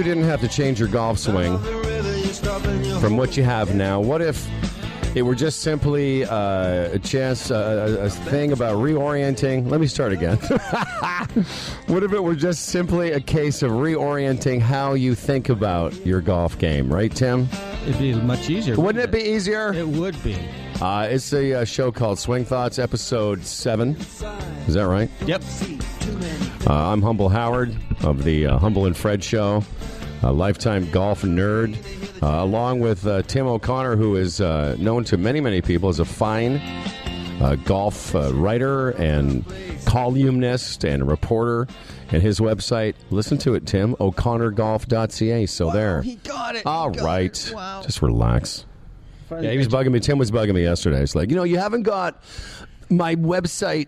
you didn't have to change your golf swing from what you have now? What if it were just simply uh, a chance, uh, a, a thing about reorienting? Let me start again. what if it were just simply a case of reorienting how you think about your golf game, right, Tim? It'd be much easier. Wouldn't it be easier? It would be. Uh, it's a uh, show called Swing Thoughts, episode seven. Is that right? Yep. Uh, I'm Humble Howard of the uh, Humble and Fred Show, a lifetime golf nerd, uh, along with uh, Tim O'Connor, who is uh, known to many, many people as a fine uh, golf uh, writer and columnist and reporter. And his website, listen to it, Tim, o'connorgolf.ca. So there. He got it. All got right. it. Wow. Just relax. Yeah, he was bugging me. Tim was bugging me yesterday. It's like, you know, you haven't got my website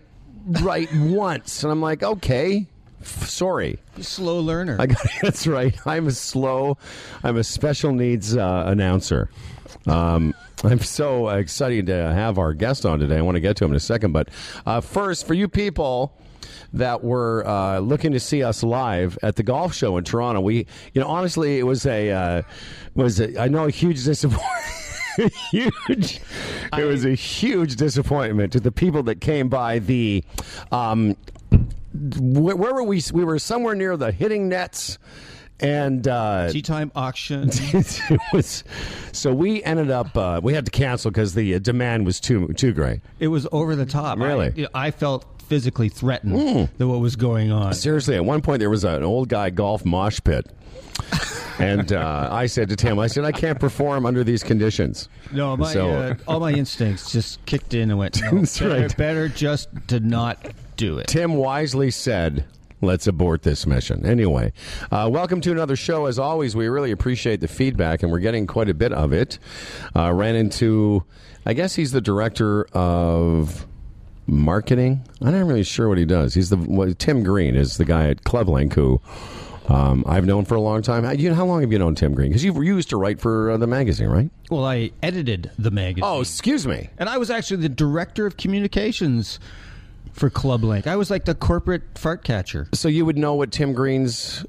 right once. And I'm like, okay, f- sorry. slow learner. I got That's right. I'm a slow, I'm a special needs uh, announcer. Um, I'm so excited to have our guest on today. I want to get to him in a second. But uh, first, for you people that were uh, looking to see us live at the golf show in Toronto, we, you know, honestly, it was a, uh, was a, I know a huge disappointment. huge. It was a huge disappointment to the people that came by the. Um, where, where were we? We were somewhere near the hitting nets, and uh, Tee time auction. it was. So we ended up. Uh, we had to cancel because the demand was too too great. it was over the top. Really? I, I felt physically threatened that what was going on. Seriously, at one point there was an old guy golf mosh pit. And uh, I said to Tim, I said, I can't perform under these conditions. No, my So- uh, all my instincts just kicked in and went. No, That's better, right. better just to not do it. Tim wisely said, Let's abort this mission. Anyway, uh, welcome to another show. As always, we really appreciate the feedback, and we're getting quite a bit of it. Uh, ran into, I guess he's the director of marketing. I'm not really sure what he does. He's the what, Tim Green is the guy at Clublink who um, I've known for a long time. How, you know, how long have you known Tim Green? Because you used to write for uh, the magazine, right? Well, I edited the magazine. Oh, excuse me. And I was actually the director of communications for Club Link. I was like the corporate fart catcher. So you would know what Tim Green's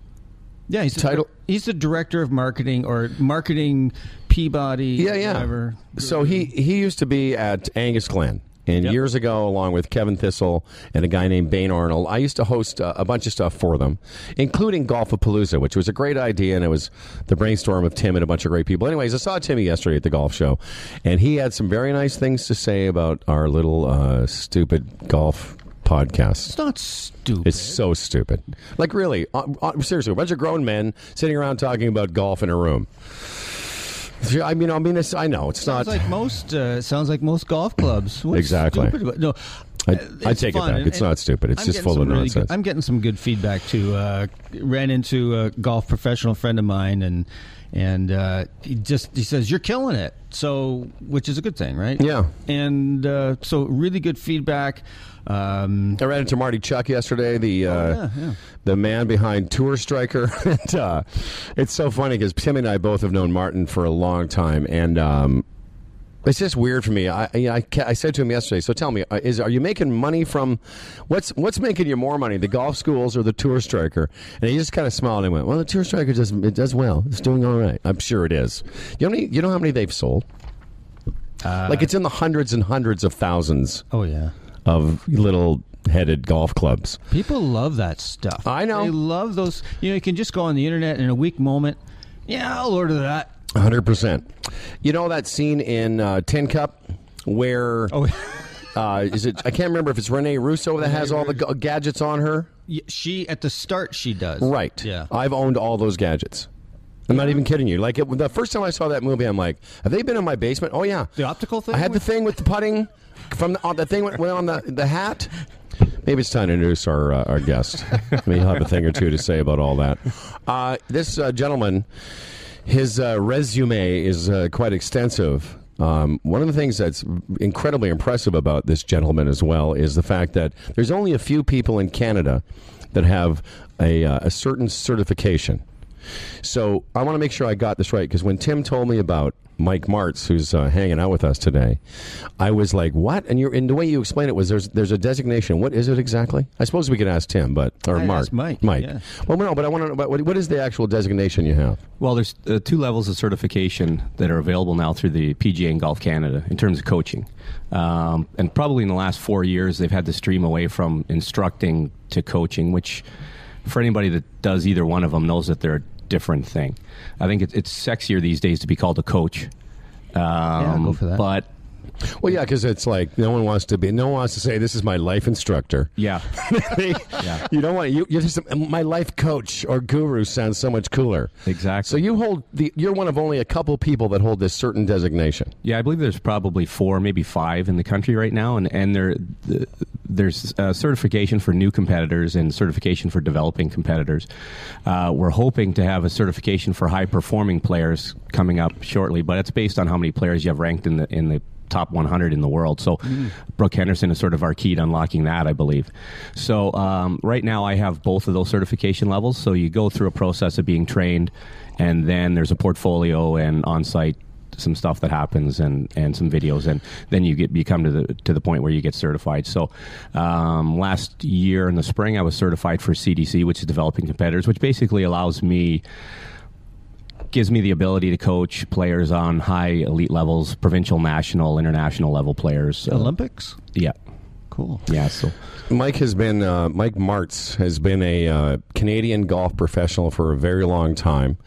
Yeah, he's the, Title- He's the director of marketing or marketing Peabody. Yeah, yeah. Whatever. So he he used to be at Angus Glen. And Yep. years ago, along with Kevin Thistle and a guy named Bain Arnold, I used to host uh, a bunch of stuff for them, including Golfapalooza, which was a great idea, and it was the brainstorm of Tim and a bunch of great people. Anyways, I saw Timmy yesterday at the golf show, and he had some very nice things to say about our little uh, stupid golf podcast. It's not stupid. It's so stupid. Like, really, uh, uh, seriously, a bunch of grown men sitting around talking about golf in a room. I mean, I mean, it's, I know it's sounds not. like most. Uh, sounds like most golf clubs. What's Exactly. stupid no. I- uh, I take it fun, back. and- It's not stupid. It's I'm just full of really nonsense. Good, I'm getting some good feedback too. Uh, ran into a golf professional friend of mine, and and uh, he just he says you're killing it. So, which is a good thing, right? Yeah. And uh, so, really good feedback. Um, I ran into Marty Chuck yesterday, the uh, Oh, yeah, yeah. the man behind Tour Striker. and, uh, it's so funny because Tim and I both have known Martin for a long time, and um, it's just weird for me. I, you know, I, I said to him yesterday. So tell me, uh, is are you making money from what's what's making you more money, the golf schools or the Tour Striker? And he just kind of smiled and went, "Well, the Tour Striker does it does well. It's doing all right. I'm sure it is. You know, many- you know how many they've sold? like it's in the hundreds and hundreds of thousands oh yeah. Of little headed golf clubs. People love that stuff. I know. They love those. You know, you can just go on the internet in a weak moment. Yeah, I'll order that. Hundred percent. You know that scene in uh, Tin Cup where Oh, uh, is it? I can't remember if it's Rene Russo that has all the g- gadgets on her. she at the start she does. Right. Yeah. I've owned all those gadgets. I'm not even kidding you. Like it, the first time I saw that movie, I'm like, have they been in my basement? Oh yeah. The optical thing I had the thing with the putting from the, the thing went went on the the hat. Maybe it's time to introduce our uh, our guest. Maybe he'll have a thing or two to say about all that. Uh, this uh, gentleman, his uh, resume is uh, quite extensive. Um, one of the things that's incredibly impressive about this gentleman as well is the fact that there's only a few people in Canada that have a, uh, a certain certification. So I want to make sure I got this right because when Tim told me about Mike Martz, who's uh, hanging out with us today, I was like, "What?" And you're and the way you explain it was there's there's a designation. What is it exactly? I suppose we could ask Tim, but or I'd Mark, Mike, Mike. yeah. Well, no, but I want to know about what, what is the actual designation you have? Well, there's uh, two levels of certification that are available now through the PGA and Golf Canada in terms of coaching. Um, and probably in the last four years, they've had to stream away from instructing to coaching, which for anybody that does either one of them knows that they're a different thing. I think it's, it's sexier these days to be called a coach. Um, I'll go for that. But Well, yeah, because it's like no one wants to be. No one wants to say this is my life instructor. yeah, yeah. You don't want you. You're just my life coach or guru sounds so much cooler. Exactly. So you hold the. You're one of only a couple people that hold this certain designation. Yeah, I believe there's probably four, maybe five in the country right now, and and there there's uh, certification for new competitors and certification for developing competitors. Uh, we're hoping to have a certification for high performing players coming up shortly, but it's based on how many players you have ranked in the in the top 100 in the world. So Brooke Henderson is sort of our key to unlocking that, I believe. So um, right now I have both of those certification levels. So you go through a process of being trained, and then there's a portfolio and on-site some stuff that happens and, and some videos and then you get you come to the to the point where you get certified so um, last year in the spring I was certified for CDC which is developing competitors which basically allows me gives me the ability to coach players on high elite levels provincial national international level players Olympics. yeah Cool. yeah so Mike has been uh, Mike Martz has been a uh, Canadian golf professional for a very long time.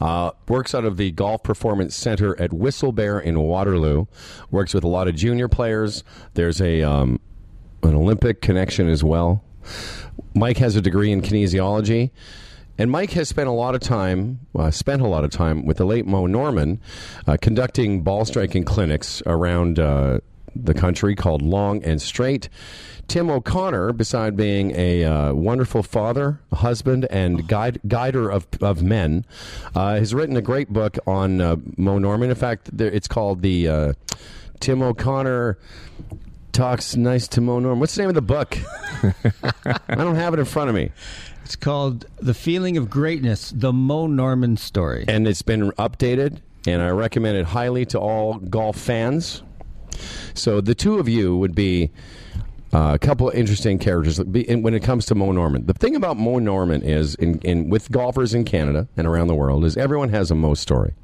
Uh, works out of the Golf Performance Center at Whistlebear in Waterloo. Works with a lot of junior players. There's a um, an Olympic connection as well. Mike has a degree in kinesiology. And Mike has spent a lot of time, uh, spent a lot of time with the late Mo Norman, uh, conducting ball striking clinics around uh, the country called Long and Straight. Tim O'Connor, beside being a uh, wonderful father, husband, and guide, guider of, of men, uh, has written a great book on uh, Mo Norman. In fact, there, it's called the uh, Tim O'Connor Talks Nice to Mo Norman. What's the name of the book? I don't have it in front of me. It's called The Feeling of Greatness, the Mo Norman story. and it's been updated, and I recommend it highly to all golf fans. So the two of you would be uh, a couple of interesting characters when it comes to Mo Norman. The thing about Mo Norman is, in, in with golfers in Canada and around the world, is everyone has a Mo story.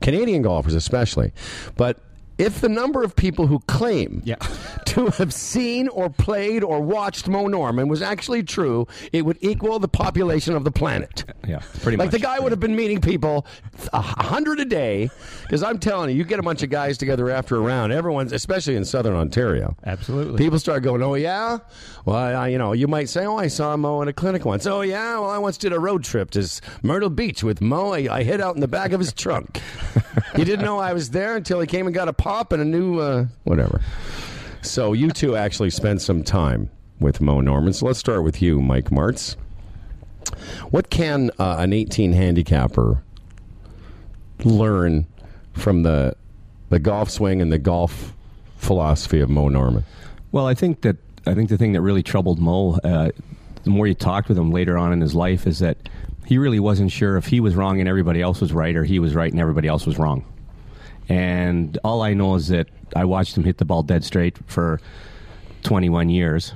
Canadian golfers especially, but. If the number of people who claim Yeah. to have seen or played or watched Mo Norman was actually true, it would equal the population of the planet. yeah pretty Like much Like the guy would have been meeting people a hundred a day. Because I'm telling you, you get a bunch of guys together after a round. Everyone's, especially in Southern Ontario, Absolutely. people start going, "Oh yeah." Well, I, you know, you might say, "Oh, I saw Mo in a clinic once." Oh yeah. Well, I once did a road trip to Myrtle Beach with Mo. I, I hid out in the back of his trunk. he didn't know I was there until he came and got a pop and a new uh, whatever. So you two actually spent some time with Mo Norman. So let's start with you, Mike Martz. What can uh, an 18 handicapper learn from the the golf swing and the golf philosophy of Mo Norman? Well, I think that I think the thing that really troubled Mo, uh, the more you talked with him later on in his life, is that he really wasn't sure if he was wrong and everybody else was right, or he was right and everybody else was wrong. And all I know is that I watched him hit the ball dead straight for 21 years.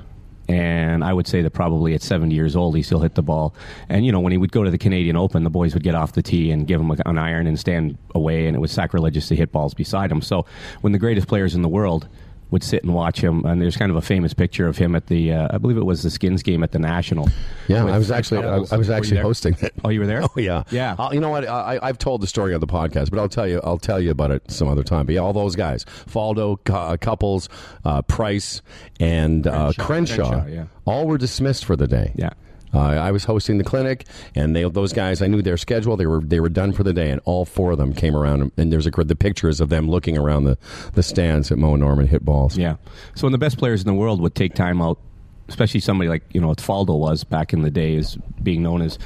And I would say that probably at 70 years old, he still hit the ball. And, you know, when he would go to the Canadian Open, the boys would get off the tee and give him an iron and stand away, and it was sacrilegious to hit balls beside him. So when the greatest players in the world would sit and watch him, and there's kind of a famous picture of him at the, uh, I believe it was the Skins game at the National. Yeah, I was actually I, I was actually hosting it. Oh, you were there? Oh yeah, Yeah. I'll, you know what? I, I've told the story on the podcast, but I'll tell you. I'll tell you about it some other time. But yeah, all those guys: Faldo, uh, Couples, uh, Price, and uh, Crenshaw, Crenshaw, yeah. all were dismissed for the day. Yeah. Uh, I was hosting the clinic, and they those guys. I knew their schedule. They were they were done for the day, and all four of them came around. And there's a the pictures of them looking around the the stands at Mo and Norman hit balls. Yeah. So when the best players in the world would take time out, especially somebody like you know Faldo was back in the day, as being known as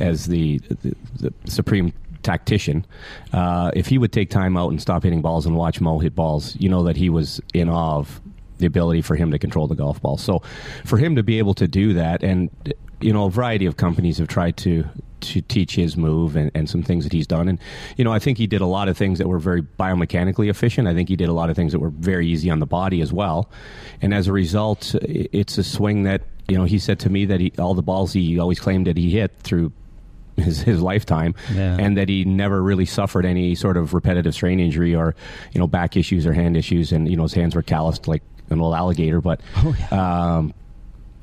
as the the, the supreme tactician. Uh, if he would take time out and stop hitting balls and watch Mo hit balls, you know that he was in awe of the ability for him to control the golf ball. So for him to be able to do that, and you know, a variety of companies have tried to to teach his move and, and some things that he's done. And you know, I think he did a lot of things that were very biomechanically efficient. I think he did a lot of things that were very easy on the body as well. And as a result, it's a swing that you know he said to me that he, all the balls he always claimed that he hit through his, his lifetime, Yeah. and that he never really suffered any sort of repetitive strain injury or you know back issues or hand issues, and you know his hands were calloused like an old alligator. But um,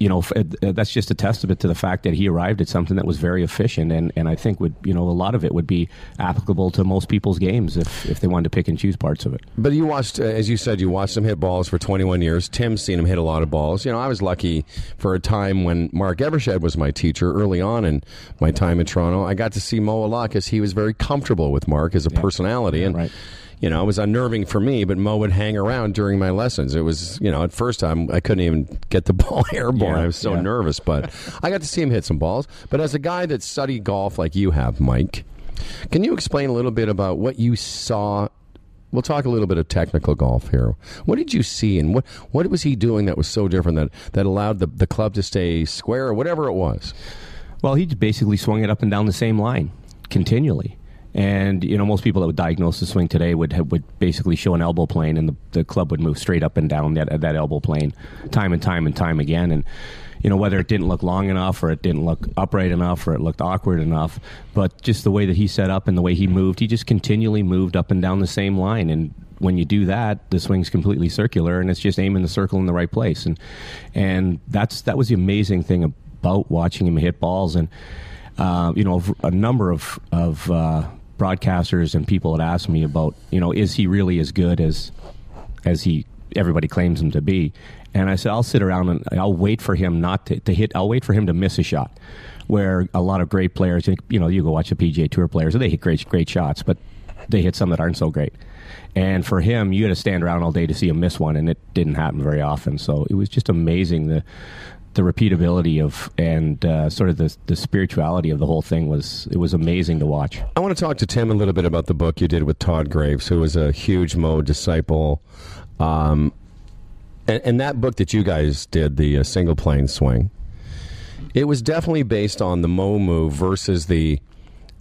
you know uh, that's just a testament to the fact that he arrived at something that was very efficient, and, and I think would you know a lot of it would be applicable to most people's games if if they wanted to pick and choose parts of it. But you watched, uh, as you said, you watched him hit balls for 21 years. Tim's seen him hit a lot of balls. You know, I was lucky for a time when Mark Evershed was my teacher early on in my time in Toronto. I got to see Mo a lot because he was very comfortable with Mark as a personality. And, right. You know, it was unnerving for me, but Mo would hang around during my lessons. It was, you know, at first time I couldn't even get the ball airborne. Yeah, I was so yeah. nervous, but I got to see him hit some balls. But as a guy that studied golf like you have, Mike, can you explain a little bit about what you saw? We'll talk a little bit of technical golf here. What did you see, and what what was he doing that was so different that that allowed the the club to stay square or whatever it was? Well, he basically swung it up and down the same line continually. And you know, most people that would diagnose the swing today would have, would basically show an elbow plane, and the, the club would move straight up and down that that elbow plane, time and time and time again. And you know, whether it didn't look long enough, or it didn't look upright enough, or it looked awkward enough, but just the way that he set up and the way he moved, he just continually moved up and down the same line. And when you do that, the swing's completely circular, and it's just aiming the circle in the right place. And and that's that was the amazing thing about watching him hit balls. And uh, you know, a number of of uh, broadcasters and people had asked me about, you know, is he really as good as as he everybody claims him to be? And I said, I'll sit around and I'll wait for him not to, to hit. I'll wait for him to miss a shot. Where a lot of great players, you know, you go watch the PGA Tour players, and they hit great great shots, but they hit some that aren't so great. And for him, you had to stand around all day to see him miss one, and it didn't happen very often. So it was just amazing the the repeatability of and uh, sort of the the spirituality of the whole thing was it was amazing to watch. I want to talk to Tim a little bit about the book you did with Todd Graves, who was a huge Mo disciple. Um, and, and that book that you guys did, the uh, single plane swing, it was definitely based on the Mo move versus the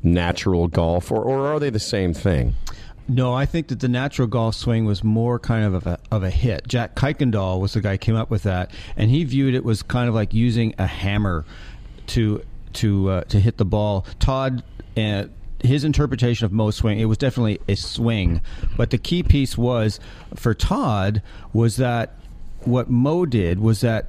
natural golf, or, or are they the same thing? No, I think that the natural golf swing was more kind of a, of a hit. Jack Kuykendall was the guy who came up with that, and he viewed it was kind of like using a hammer to to uh, to hit the ball. Todd. Uh, his interpretation of Mo's swing, it was definitely a swing, but the key piece was for Todd was that what Mo did was that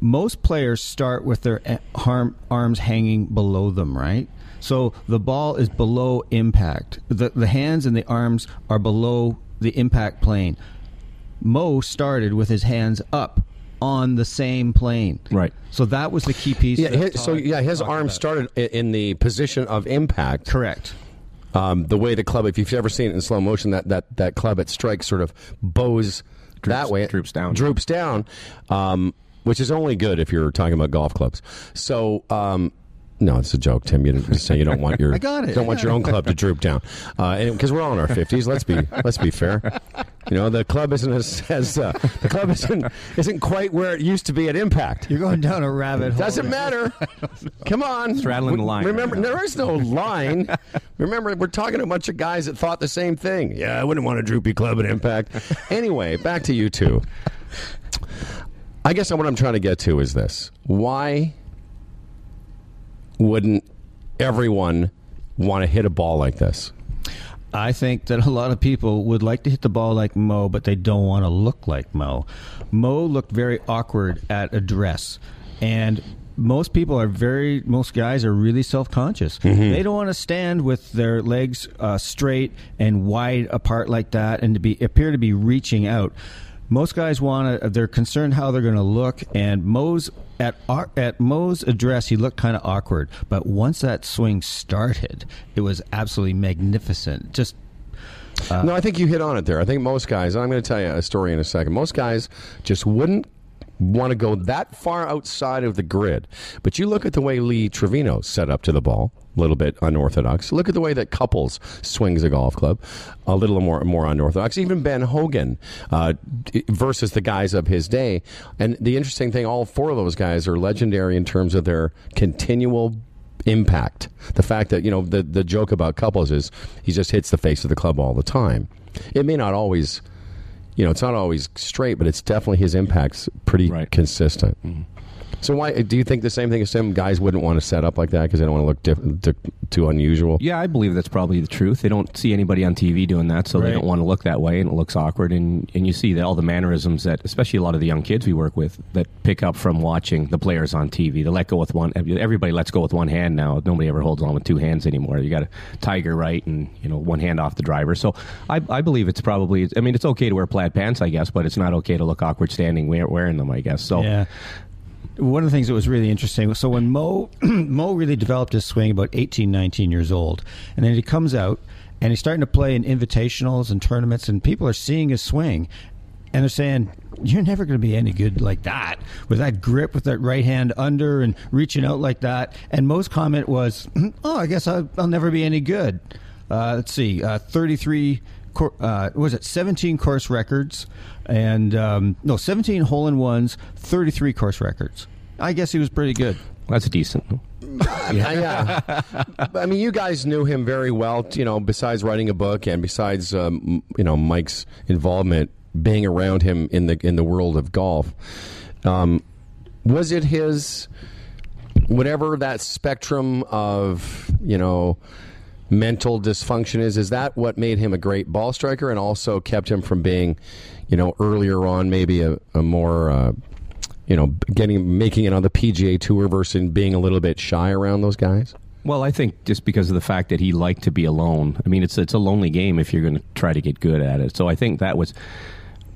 most players start with their arm, arms hanging below them, right? So the ball is below impact. The the hands and the arms are below the impact plane. Mo started with his hands up on the same plane. Right. So that was the key piece. Yeah, that his, so yeah, his talked arm about. started in the position of impact. Correct. um, the way the club, if you've ever seen it in slow motion, that, that, that club at strike sort of bows that way. It droops down. Droops down, um, which is only good if you're talking about golf clubs. So, um, no, it's a joke, Tim. You didn't say you don't want your I got it. don't want your own club to droop down, because we're all in our fifties. Let's be let's be fair. You know, the club isn't as, as uh, the club isn't isn't quite where it used to be at Impact. You're going down a rabbit hole. Doesn't matter. Come on. Straddling the line Remember, right there is no line. Remember, we're talking to a bunch of guys that thought the same thing. Yeah, I wouldn't want a droopy club at Impact. anyway, back to you two. I guess what I'm trying to get to is this: Why wouldn't everyone want to hit a ball like this? I think that a lot of people would like to hit the ball like Mo, but they don't want to look like Mo. Mo looked very awkward at address, and most people are very. Most guys are really self conscious. They don't want to stand with their legs uh, straight and wide apart like that, and to be appear to be reaching out. Most guys want to. They're concerned how they're going to look, and Mo's at at Mo's address, he looked kind of awkward. But once that swing started, it was absolutely magnificent. Just uh, no, I think you hit on it there. I think most guys, I'm going to tell you a story in a second, most guys just wouldn't want to go that far outside of the grid. But you look at the way Lee Trevino set up to the ball, little bit unorthodox. Look at the way that Couples swings a golf club, a little more more unorthodox. Even Ben Hogan uh, versus the guys of his day. And the interesting thing, all four of those guys are legendary in terms of their continual impact. The fact that you know the the joke about Couples is he just hits the face of the club all the time. It may not always, you know, it's not always straight, but it's definitely his impact's pretty Right. consistent. So why do you think the same thing as him? Guys wouldn't want to set up like that because they don't want to look diff- di- too unusual. Yeah, I believe that's probably the truth. They don't see anybody on TV doing that, so they don't want to look that way, and it looks awkward. And, and you see that all the mannerisms that, especially a lot of the young kids we work with, that pick up from watching the players on TV. They let go with one. Everybody lets go with one hand now. Nobody ever holds on with two hands anymore. You got a tiger right, and you know one hand off the driver. So I, I believe it's probably. I mean, it's okay to wear plaid pants, I guess, but it's not okay to look awkward standing wearing them. I guess. So Yeah. One of the things that was really interesting. So when Mo Mo really developed his swing about 18, 19 years old, and then he comes out and he's starting to play in invitationals and tournaments, and people are seeing his swing, and they're saying, "You're never going to be any good like that with that grip, with that right hand under, and reaching out like that." And Mo's comment was, "Oh, I guess I'll, I'll never be any good." Uh, let's see, uh, 33 cour- uh, was it 17 course records and um, no 17 hole in ones 33 course records i guess he was pretty good that's decent. yeah. I mean, you guys knew him very well. You know, besides writing a book and besides um, you know Mike's involvement, being around him in the in the world of golf. Um, was it his whatever that spectrum of you know mental dysfunction is? Is that what made him a great ball striker and also kept him from being, you know, earlier on maybe a, a more uh, you know, getting making it on the PGA Tour versus being a little bit shy around those guys? Well, I think just because of the fact that he liked to be alone. I mean, it's it's a lonely game if you're going to try to get good at it. So I think that was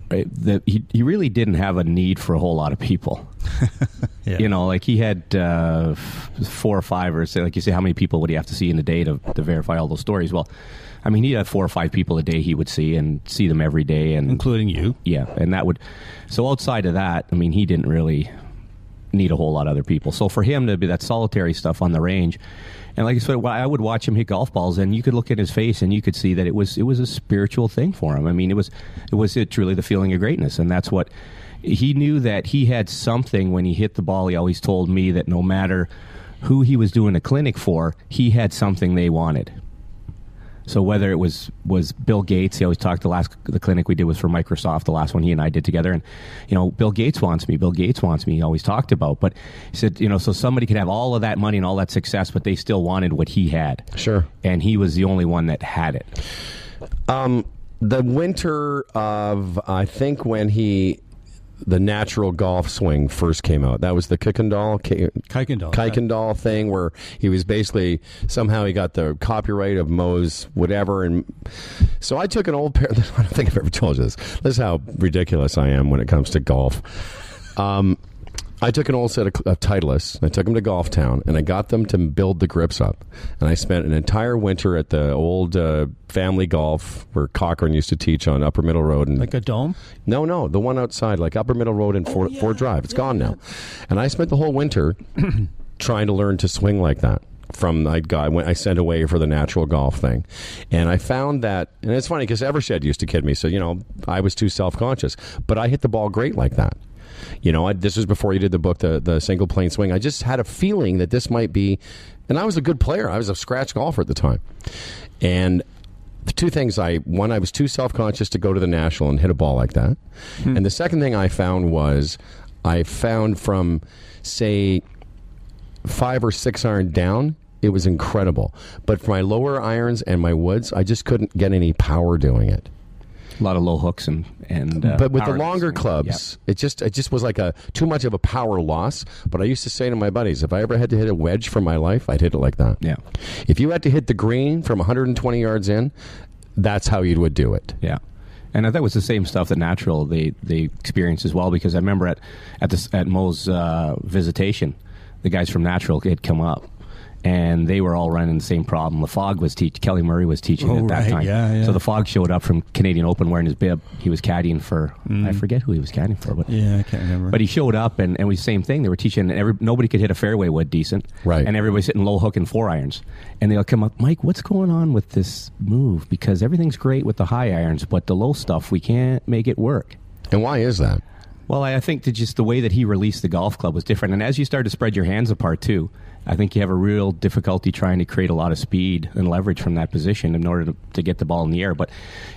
that he he really didn't have a need for a whole lot of people. Yeah. You know, like he had uh, four or five, or say, like you say, how many people would he have to see in a day to to verify all those stories? Well, I mean, he had four or five people a day he would see and see them every day, and including you yeah, and that would. So outside of that, I mean, he didn't really need a whole lot of other people. So for him to be that solitary stuff on the range, and like I said, I would watch him hit golf balls, and you could look at his face, and you could see that it was it was a spiritual thing for him. I mean, it was it was it truly the feeling of greatness, and that's what he knew that he had something when he hit the ball. He always told me that no matter who he was doing a clinic for, he had something they wanted. So whether it was was Bill Gates, he always talked. The last the clinic we did was for Microsoft. The last one he and I did together, and you know, Bill Gates wants me. Bill Gates wants me. He always talked about, but he said, you know, so somebody could have all of that money and all that success, but they still wanted what he had. Sure. And he was the only one that had it. Um, the winter of I think when he the natural golf swing first came out. That was the Kuykendall K- Kuykendall. Kuykendall thing where he was basically somehow he got the copyright of Mo's whatever and so I took an old pair I don't think I've ever told you this. This is how ridiculous I am when it comes to golf. Um, I took an old set of, of Titleists. I took them to Golf Town, and I got them to build the grips up. And I spent an entire winter at the old uh, family golf where Cochran used to teach on Upper Middle Road. And like a dome no, no, the one outside, like Upper Middle Road and Ford, Ford Drive. It's gone now. And I spent the whole winter trying to learn to swing like that. From I got, I, went, I sent away for the natural golf thing, and I found that, and it's funny because Evershed used to kid me. So you know, I was too self conscious, but I hit the ball great like that. You know, I, this was before you did the book, the the single plane swing. I just had a feeling that this might be, and I was a good player. I was a scratch golfer at the time, and the two things I one I was too self conscious to go to the national and hit a ball like that, hmm. and the second thing I found was I found from say five or six iron down. It was incredible, but for my lower irons and my woods, I just couldn't get any power doing it. A lot of low hooks and and. Uh, but with the longer clubs, it just it just was like a too much of a power loss. But I used to say to my buddies, if I ever had to hit a wedge for my life, I'd hit it like that. Yeah. If you had to hit the green from 120 yards in, that's how you would do it. Yeah, and that was the same stuff that Natural they they experienced as well. Because I remember at at this at Mo's uh, visitation, the guys from Natural had come up. And they were all running the same problem. The fog was teach. Kelly Murray was teaching Oh, at that right. time. Yeah, yeah. So the fog showed up from Canadian Open wearing his bib. He was caddying for I forget who he was caddying for, but Mm. yeah i can't remember but he showed up and, and it was the same thing. They were teaching and every nobody could hit a fairway wood decent. Right. And everybody's hitting low hook and four irons. And they'll come up, Mike, what's going on with this move? Because everything's great with the high irons, but the low stuff we can't make it work. And why is that? Well, I I think that just the way that he released the golf club was different, and as you start to spread your hands apart too, I think you have a real difficulty trying to create a lot of speed and leverage from that position in order to, to get the ball in the air. But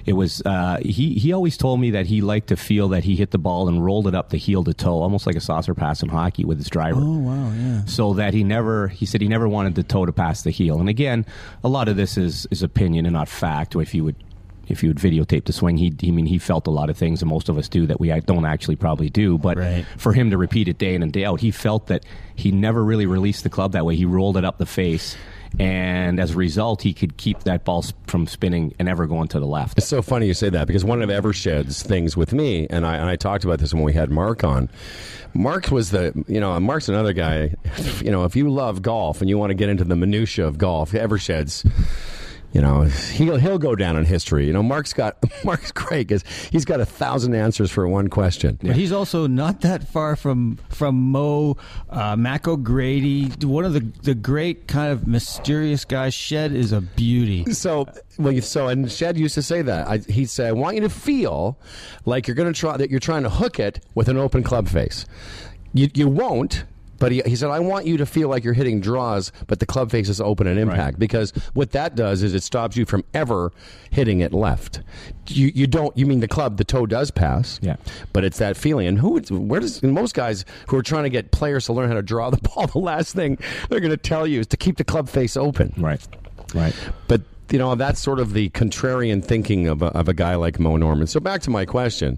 it was uh, he he always told me that he liked to feel that he hit the ball and rolled it up the heel to toe, almost like a saucer pass in hockey with his driver. Oh wow, yeah. So that he never he said he never wanted the toe to pass the heel. And again, a lot of this is is opinion and not fact. If you would if you would videotape the swing, he, he I mean he felt a lot of things, and most of us do that we don't actually probably do. But Right. for him to repeat it day in and day out, he felt that he never really released the club that way. He rolled it up the face, and as a result, he could keep that ball from spinning and ever going to the left. It's so funny you say that because one of Evershed's things with me, and I and I talked about this when we had Mark on. Mark was the you know Mark's another guy. You know, if you love golf and you want to get into the minutia of golf, Evershed's. You know, he'll he'll go down in history. You know, Mark's got Mark's great because he's got a thousand answers for one question. But he's also not that far from from Mo, uh, Mac O'Grady, one of the the great kind of mysterious guys. Shed is a beauty. So, well, so and Shed used to say that. I, he'd say, "I want you to feel like you're going to try that you're trying to hook it with an open club face. You you won't." But he, he said, I want you to feel like you're hitting draws, but the club face is open and impact. Because what that does is it stops you from ever hitting it left. You, you don't, you mean the club, the toe does pass. Yeah. But it's that feeling. And who, where does, most guys who are trying to get players to learn how to draw the ball, the last thing they're going to tell you is to keep the club face open. Right, right. But you know that's sort of the contrarian thinking of a, of a guy like Mo Norman. So back to my question,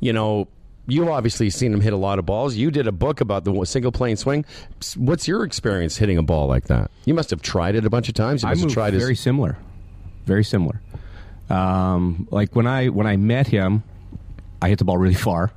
you know. You've obviously seen him hit a lot of balls. You did a book about the single plane swing. What's your experience hitting a ball like that? You must have tried it a bunch of times. You I must have moved tried his- very similar, very similar. Um, like when I when I met him, I hit the ball really far,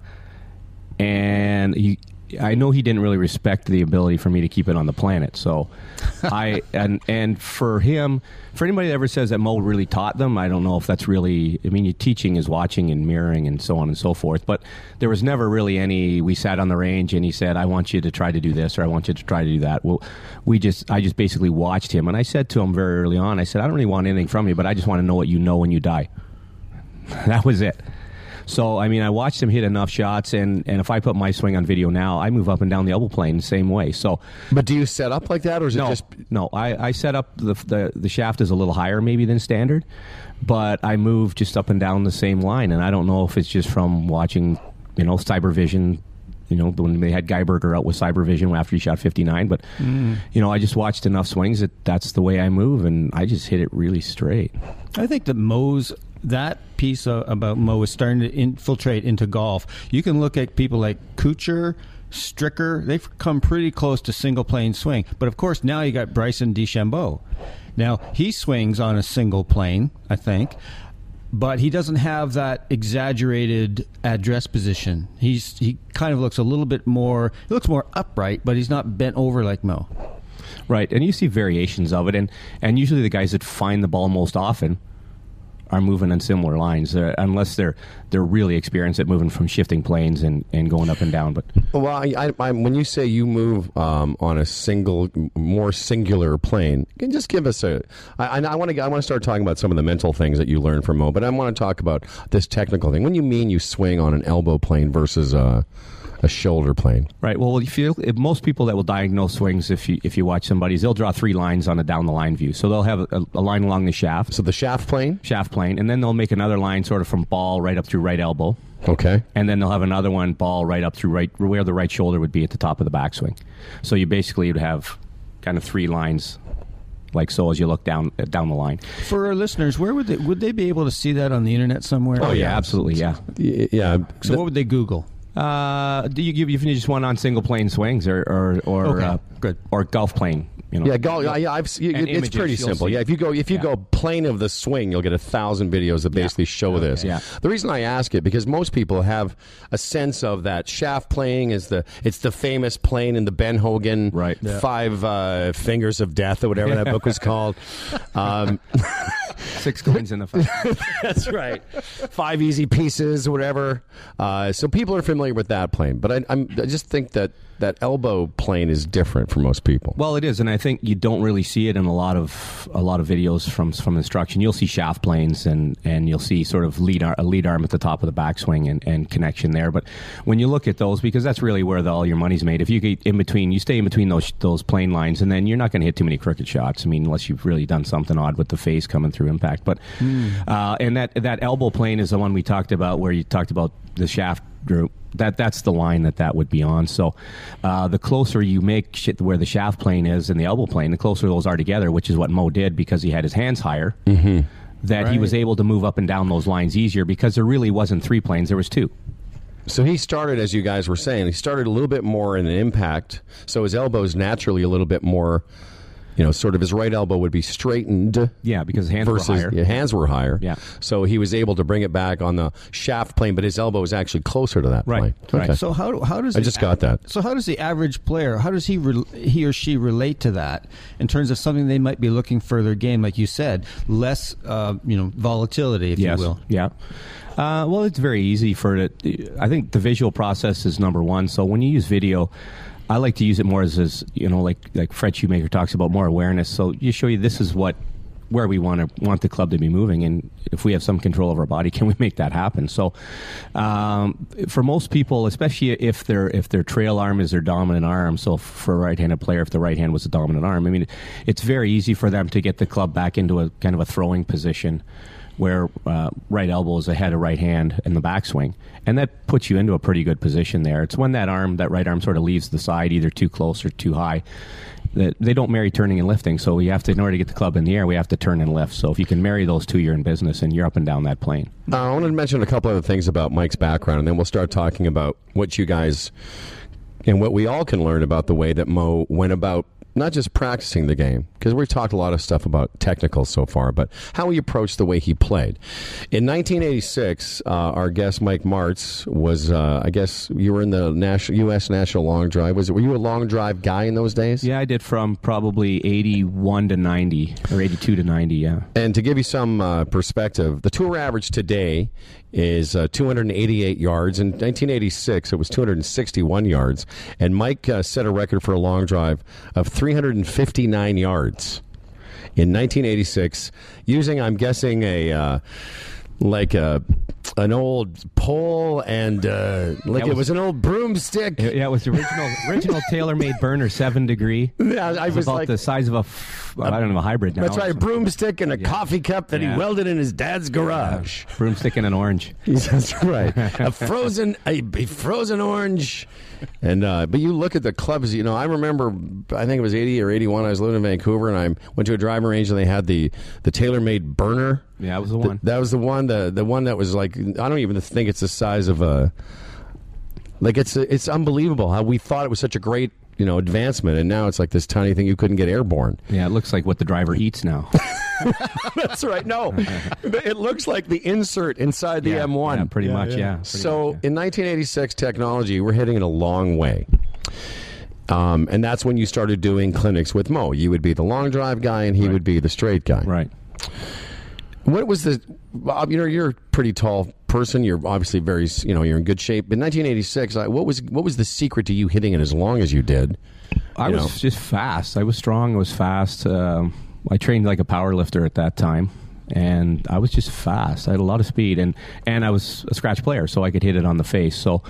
and he, I know he didn't really respect the ability for me to keep it on the planet. So, I and and for him, for anybody that ever says that Mo really taught them, I don't know if that's really. I mean, teaching is watching and mirroring and so on and so forth. But there was never really any. We sat on the range and he said, "I want you to try to do this or I want you to try to do that." Well, we just I just basically watched him and I said to him very early on, I said, "I don't really want anything from you, but I just want to know what you know when you die." that was it. So I mean, I watched him hit enough shots, and, and if I put my swing on video now, I move up and down the elbow plane the same way. So But do you set up like that, or is it just? no, I, I set up the, the the shaft is a little higher maybe than standard, but I move just up and down the same line, and I don't know if it's just from watching, you know, Cybervision. You know, when they had Geiberger out with Cybervision after he shot 59, but mm. you know, I just watched enough swings that that's the way I move, and I just hit it really straight. I think that Mo's that piece uh, about Mo is starting to infiltrate into golf. You can look at people like Kuchar, Stricker. They've come pretty close to single plane swing. But of course, now you got Bryson DeChambeau. Now he swings on a single plane, I think. But he doesn't have that exaggerated address position. He's he kind of looks a little bit more. He looks more upright, but he's not bent over like Mo. Right, and you see variations of it, and and usually the guys that find the ball most often are moving on similar lines, uh, unless they're they're really experienced at moving from shifting planes and, and going up and down. But Well, I, I, I, when you say you move um, on a single, more singular plane, can just give us a. I want to. I want to start talking about some of the mental things that you learned from Mo, but I want to talk about this technical thing. When you mean you swing on an elbow plane versus a, a shoulder plane, right, well, if you if most people that will diagnose swings, if you if you watch somebody's, they'll draw three lines on a down the line view. So they'll have a, a line along the shaft, so the shaft plane, shaft plane, and then they'll make another line sort of from ball right up through right elbow. okay, and then they'll have another one ball right up through right where the right shoulder would be at the top of the backswing. So you basically would have kind of three lines, like so, as you look down uh, down the line. For our listeners, where would they would they be able to see that on the internet somewhere? Oh yeah, absolutely, yeah. Yeah. So what would they Google? Uh, do you give you just one on single plane swings or or or Okay, uh, good. or golf plane? You know, Yeah, golf. Yeah, I've, you, it's images, pretty simple. see. Yeah, if you go if you Yeah. go plane of the swing, you'll get a thousand videos that basically show this. Yeah. The reason I ask it because most people have a sense of that shaft playing is the it's the famous plane in the Ben Hogan Right. Yeah. Five uh, Fingers of Death or whatever that book was called. Um, six coins in the five. that's right. Five easy pieces, whatever. Uh, so people are familiar with that plane, but I, I'm, I just think that that elbow plane is different for most people. Well, it is, and I think you don't really see it in a lot of a lot of videos from from instruction. You'll see shaft planes and and you'll see sort of lead ar- a lead arm at the top of the backswing and, and connection there. But when you look at those, because that's really where the, all your money's made. If you get in between, you stay in between those those plane lines, and then you're not going to hit too many crooked shots. I mean, unless you've really done something odd with the face coming through impact. But uh, and that that elbow plane is the one we talked about, where you talked about the shaft group. That that's the line that that would be on. So, uh, the closer you make shit where the shaft plane is and the elbow plane, the closer those are together, which is what Mo did because he had his hands higher. Mm-hmm. That he was able to move up and down those lines easier because there really wasn't three planes, there was two. So he started, as you guys were saying, he started a little bit more in an impact. So his elbow's naturally a little bit more, you know, sort of his right elbow would be straightened. Yeah, because his hands versus were higher. yeah, hands were higher. Yeah. So he was able to bring it back on the shaft plane, but his elbow was actually closer to that Right, plane. right. So how how does I just got that. So how does the average player how does he re- he or she relate to that in terms of something they might be looking for their game, like you said, less uh, you know volatility, if yes. you will. Yeah. Uh, well, it's very easy for it. I think the visual process is number one. So when you use video, I like to use it more as, as you know, like like Fred Shoemaker talks about more awareness. So you show you this is what where we want to want the club to be moving, and if we have some control of our body, can we make that happen? So, um, for most people, especially if their if their trail arm is their dominant arm, so for a right-handed player, if the right hand was the dominant arm, I mean, it's very easy for them to get the club back into a kind of a throwing position where uh, right elbow is ahead of right hand in the backswing, and that puts you into a pretty good position there. It's when that arm, that right arm, sort of leaves the side either too close or too high. That they don't marry turning and lifting, so we have to, in order to get the club in the air, we have to turn and lift. So if you can marry those two, you're in business, and you're up and down that plane. Uh, I wanted to mention a couple other things about Mike's background, and then we'll start talking about what you guys and what we all can learn about the way that Mo went about not just practicing the game, because we've talked a lot of stuff about technical so far, but how he approached the way he played. In 1986, uh, our guest Mike Martz was, uh, I guess, you were in the national U.S. National Long Drive. Was it? Were you a long drive guy in those days? Yeah, I did from probably 81 to 90, or 82 to 90, yeah. And to give you some uh, perspective, the tour average today is uh, 288 yards. In 1986, it was 261 yards. And Mike uh, set a record for a long drive of 359 yards in 1986, using, I'm guessing, a. Uh, like a an old pole and uh, like That it was- was an old broomstick. Yeah, it was the original original TaylorMade Burner, seven degree. Yeah, I It was was about like, the size of a, f- I don't know, a hybrid now. that's right, a broomstick and a coffee cup that he welded in his dad's garage. broomstick and an orange. That's right. a frozen, a, a frozen orange, and uh, but you look at the clubs. You know, I remember. I think it was eighty or eighty-one. I was living in Vancouver, and I went to a driving range, and they had the the TaylorMade Burner. Yeah, that was the Th- one. that was the one. The the one that was like I don't even think it's the size of a. Like it's it's unbelievable how we thought it was such a great you know advancement, and now it's like this tiny thing you couldn't get airborne. Yeah, it looks like what the driver eats now. That's right. No, it looks like the insert inside the yeah, M1. yeah, pretty much. Yeah. pretty So much, yeah. in 1986, technology, we're hitting it a long way. Um, and that's when you started doing clinics with Mo. You would be the long drive guy, and he would be the straight guy. right. What was the? Bob, you know, you're a pretty tall person. You're obviously very, you know, you're in good shape. In 1986, uh, what was what was the secret to you hitting it as long as you did? I you was know. just fast. I was strong. I was fast. Um, I trained like a power lifter at that time, and I was just fast. I had a lot of speed, and and I was a scratch player, so I could hit it on the face. So,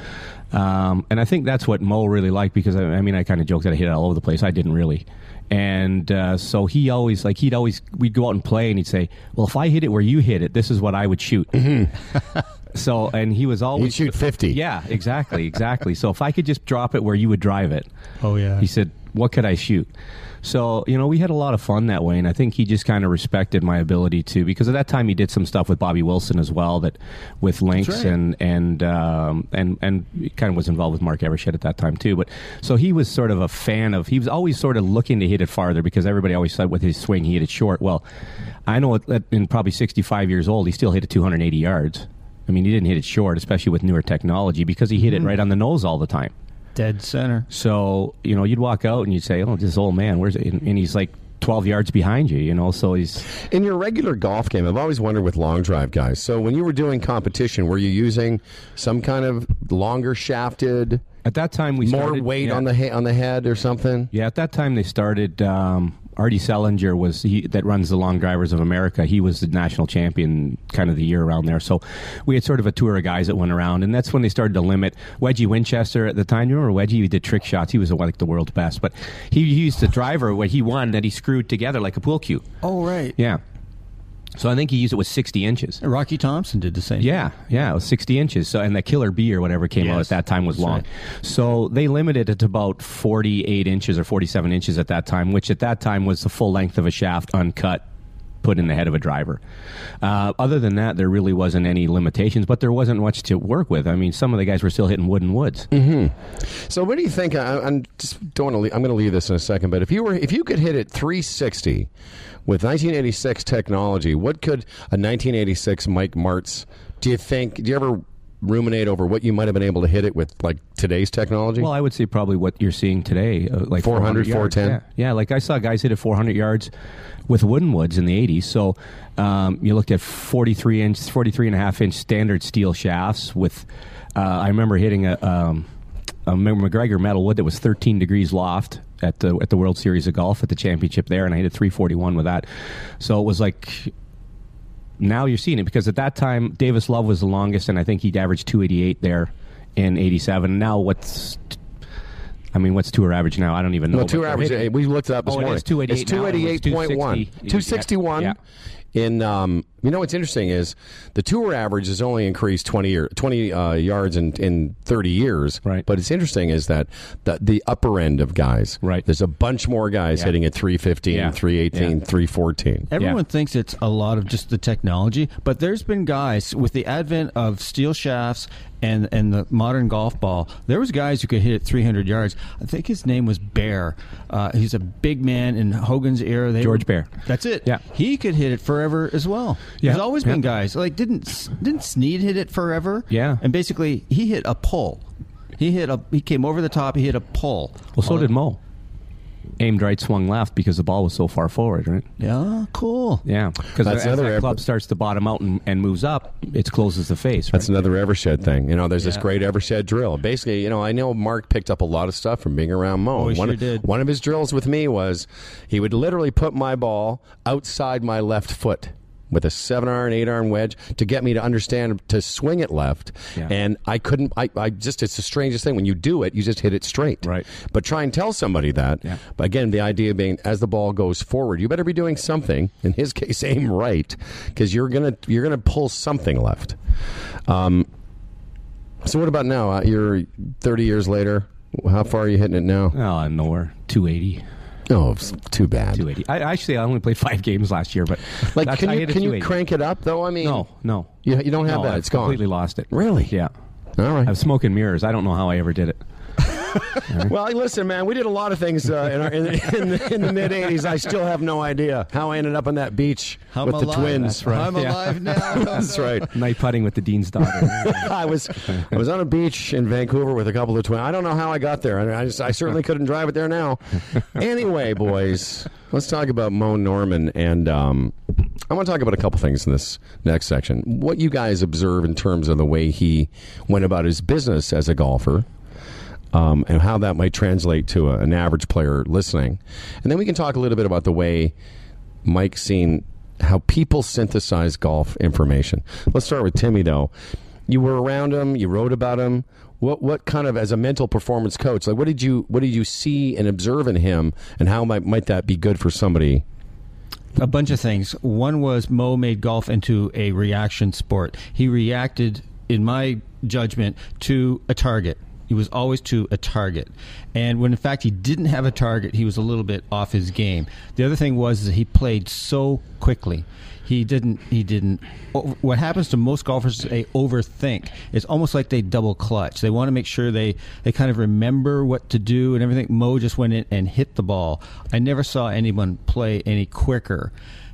um, and I think that's what Mo really liked because I, I mean, I kind of joked that I hit it all over the place. I didn't really. And uh, so he always like he'd always we'd go out and play and he'd say, "Well, if I hit it where you hit it, this is what I would shoot." so and he was always He'd shoot 50. Yeah, exactly, exactly. so if I could just drop it where you would drive it, Oh yeah. he said, "What could I shoot?" So you know, we had a lot of fun that way, and I think he just kind of respected my ability to because at that time he did some stuff with Bobby Wilson as well that with links right. and and um, and and kind of was involved with Mark Evershed at that time too. But so he was sort of a fan of. He was always sort of looking to hit it farther because everybody always said with his swing he hit it short. Well, I know at, in probably 65 years old, he still hit it 280 yards. I mean, he didn't hit it short, especially with newer technology, because he hit it right on the nose all the time. Dead center. So you know, you'd walk out and you'd say, "Oh, this old man, where's it?" And, and he's like twelve yards behind you. You know, so he's In your regular golf game, I've always wondered with long drive guys. So when you were doing competition, were you using some kind of longer shafted At that time, we More started, weight yeah. on the he- on the head or something. Yeah, at that time they started. Um, Artie Sellinger was he, that runs the Long Drivers of America. He was the national champion kind of the year around there. So we had sort of a tour of guys that went around, and that's when they started to limit Wedgie Winchester at the time. You remember Wedgie? He did trick shots. He was like the world's best, but he, used a driver where he won that he screwed together like a pool cue. Oh, right. Yeah. So I think he used it with 60 inches. Rocky Thompson did the same. Yeah, yeah, it was 60 inches. So, and the Killer B or whatever came out at that time was that's long. right. So they limited it to about 48 inches or 47 inches at that time, which at that time was the full length of a shaft uncut. Put in the head of a driver. Uh, other than that, there really wasn't any limitations, but there wasn't much to work with. I mean, some of the guys were still hitting wooden woods. So what do you think? I, I'm just don't want to. Leave, I'm going to leave this in a second. But if you were, if you could hit it 360 with 1986 technology, what could a 1986 Mike Martz? Do you think? Do you ever ruminate over what you might have been able to hit it with, like today's technology? Well, I would say probably what you're seeing today, uh, like 400, 400, 410? Yeah. yeah, like I saw guys hit it 400 yards with wooden woods in the 80s. So um, you looked at 43 inch, 43 and a half inch standard steel shafts with. Uh, I remember hitting a, um, a MacGregor metal wood that was 13 degrees loft at the at the World Series of Golf at the championship there, and I hit a 341 with that. So it was like now you're seeing it because at that time Davis Love was the longest, and I think he averaged 288 there in '87. Now what's I mean, what's tour average now? I don't even know. no, but two average. hitting- We looked it up this Oh, it morning. is 288 It's now. It 288.1. 260. 261. Yeah. In um, you know what's interesting is the tour average has only increased 20 year, 20 uh, yards in, in 30 years. Right. But it's interesting is that the, the upper end of guys. Right. There's a bunch more guys Yeah. hitting at 315, Yeah. 318, Yeah. 314. Everyone Yeah. thinks it's a lot of just the technology, but there's been guys with the advent of steel shafts and and the modern golf ball. There was guys who could hit 300 yards. I think his name was Bayer. Uh, he's a big man in Hogan's era. They George Bayer. That's it. Yeah. he could hit it forever as well. Yeah. There's always been guys like didn't didn't Snead hit it forever? Yeah. and basically he hit a pull. He hit a he came over the top. He hit a pull. Well, so did Mo. Aimed right, swung left because the ball was so far forward, right? Yeah, cool. Yeah, because That's as another that ever- club starts to bottom out and, and moves up, it closes the face. Right? That's another Evershed thing. You know, there's this Yeah. great Evershed drill. Basically, you know, I know Mark picked up a lot of stuff from being around Mo. Oh, he one, sure did. one of his drills with me was he would literally put my ball outside my left foot with a seven iron, eight iron wedge to get me to understand to swing it left. Yeah. And I couldn't, I, I just, it's the strangest thing. When you do it, you just hit it straight. Right. But try and tell somebody that. Yeah. But again, the idea being as the ball goes forward, you better be doing something. In his case, aim right because you're gonna you're gonna pull something left. Um, so what about now? Uh, you're 30 years later. How far are you hitting it now? Oh, nowhere. 280. Oh, it's too bad. 280. I actually I only played five games last year, but Like, can you can you crank it up though? I mean, No, no. you, you don't have no, that. I've It's gone. completely lost it. Really? Yeah. All right. I have smoke and mirrors. I don't know how I ever did it. Well, listen, man, we did a lot of things uh, in, our, in, in, the, in the mid '80s. I still have no idea how I ended up on that beach I'm with the alive. twins. I'm Yeah. alive now. That's right. Night putting with the dean's daughter. I was I was on a beach in Vancouver with a couple of twins. I don't know how I got there. I, mean, I, just, I certainly couldn't drive it there now. Anyway, boys, let's talk about Mo Norman, and um, I want to talk about a couple things in this next section. What you guys observe in terms of the way he went about his business as a golfer. Um, and how that might translate to a, an average player listening. And then we can talk a little bit about the way Mike's seen how people synthesize golf information. Let's start with Timmy, though. You were around him. You wrote about him. What what kind of as a mental performance coach? Like what did you what did you see and observe in him, and how might might that be good for somebody? A bunch of things. One was Mo made golf into a reaction sport. He reacted, in my judgment, to a target. He was always to a target. And when in fact he didn't have a target, he was a little bit off his game. The other thing was that he played so quickly. He didn't. He didn't. What happens to most golfers is they overthink. It's almost like they double clutch. They want to make sure they they kind of remember what to do and everything. Mo just went in and hit the ball. I never saw anyone play any quicker.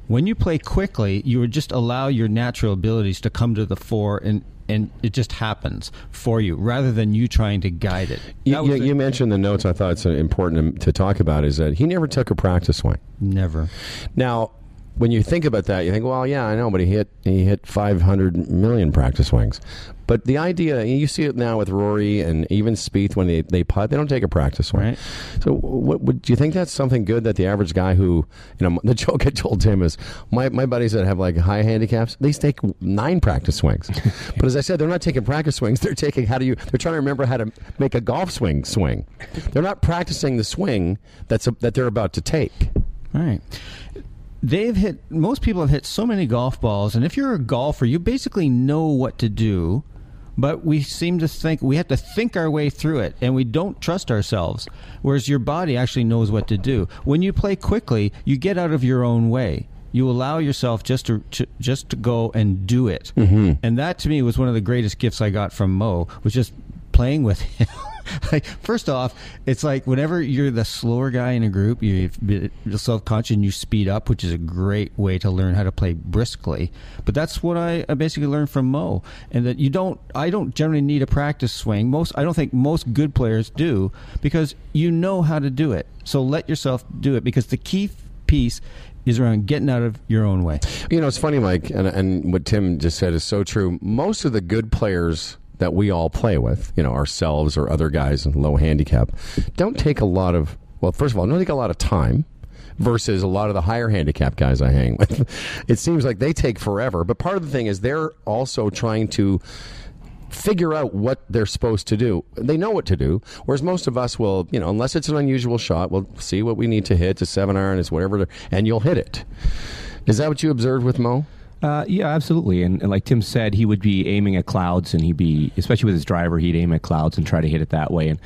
When you play quickly, you would just allow your natural abilities to come to the fore and. And it just happens for you rather than you trying to guide it. You, you, you mentioned the notes. I thought it's important to, to talk about is that he never took a practice swing. Never. Now, when you think about that, you think, well, yeah, I know, but he hit he hit 500 million practice swings. But the idea, you see it now with Rory and even Spieth when they, they putt, they don't take a practice swing. Right. So, what, what, do you think that's something good that the average guy who, you know, the joke I told Tim is my, my buddies that have like high handicaps, they take nine practice swings. but as I said, they're not taking practice swings. They're taking how do you, they're trying to remember how to make a golf swing swing. They're not practicing the swing that's a, that they're about to take. Right. They've hit, most people have hit so many golf balls, and if you're a golfer, you basically know what to do, but we seem to think we have to think our way through it, and we don't trust ourselves. Whereas your body actually knows what to do. When you play quickly, you get out of your own way. You allow yourself just to, to just to go and do it, mm-hmm. and that to me was one of the greatest gifts I got from Mo. Was just playing with him. like first off, it's like whenever you're the slower guy in a group, you are self conscious and you speed up, which is a great way to learn how to play briskly. But that's what I, I basically learned from Mo, and that you don't. I don't generally need a practice swing. Most I don't think most good players do because you know how to do it. So let yourself do it because the key piece is around getting out of your own way. You know, it's funny, Mike, and, and what Tim just said is so true. Most of the good players that we all play with, you know, ourselves or other guys in low handicap, don't take a lot of, well, first of all, don't take a lot of time versus a lot of the higher handicap guys I hang with. It seems like they take forever, but part of the thing is they're also trying to figure out what they're supposed to do. They know what to do, whereas most of us will, you know, unless it's an unusual shot, we'll see what we need to hit. to seven iron, it's whatever, and you'll hit it. Is that what you observed with Mo? Uh, yeah, absolutely. And, and, like Tim said, he would be aiming at clouds, and he'd be, especially with his driver, he'd aim at clouds and try to hit it that way. And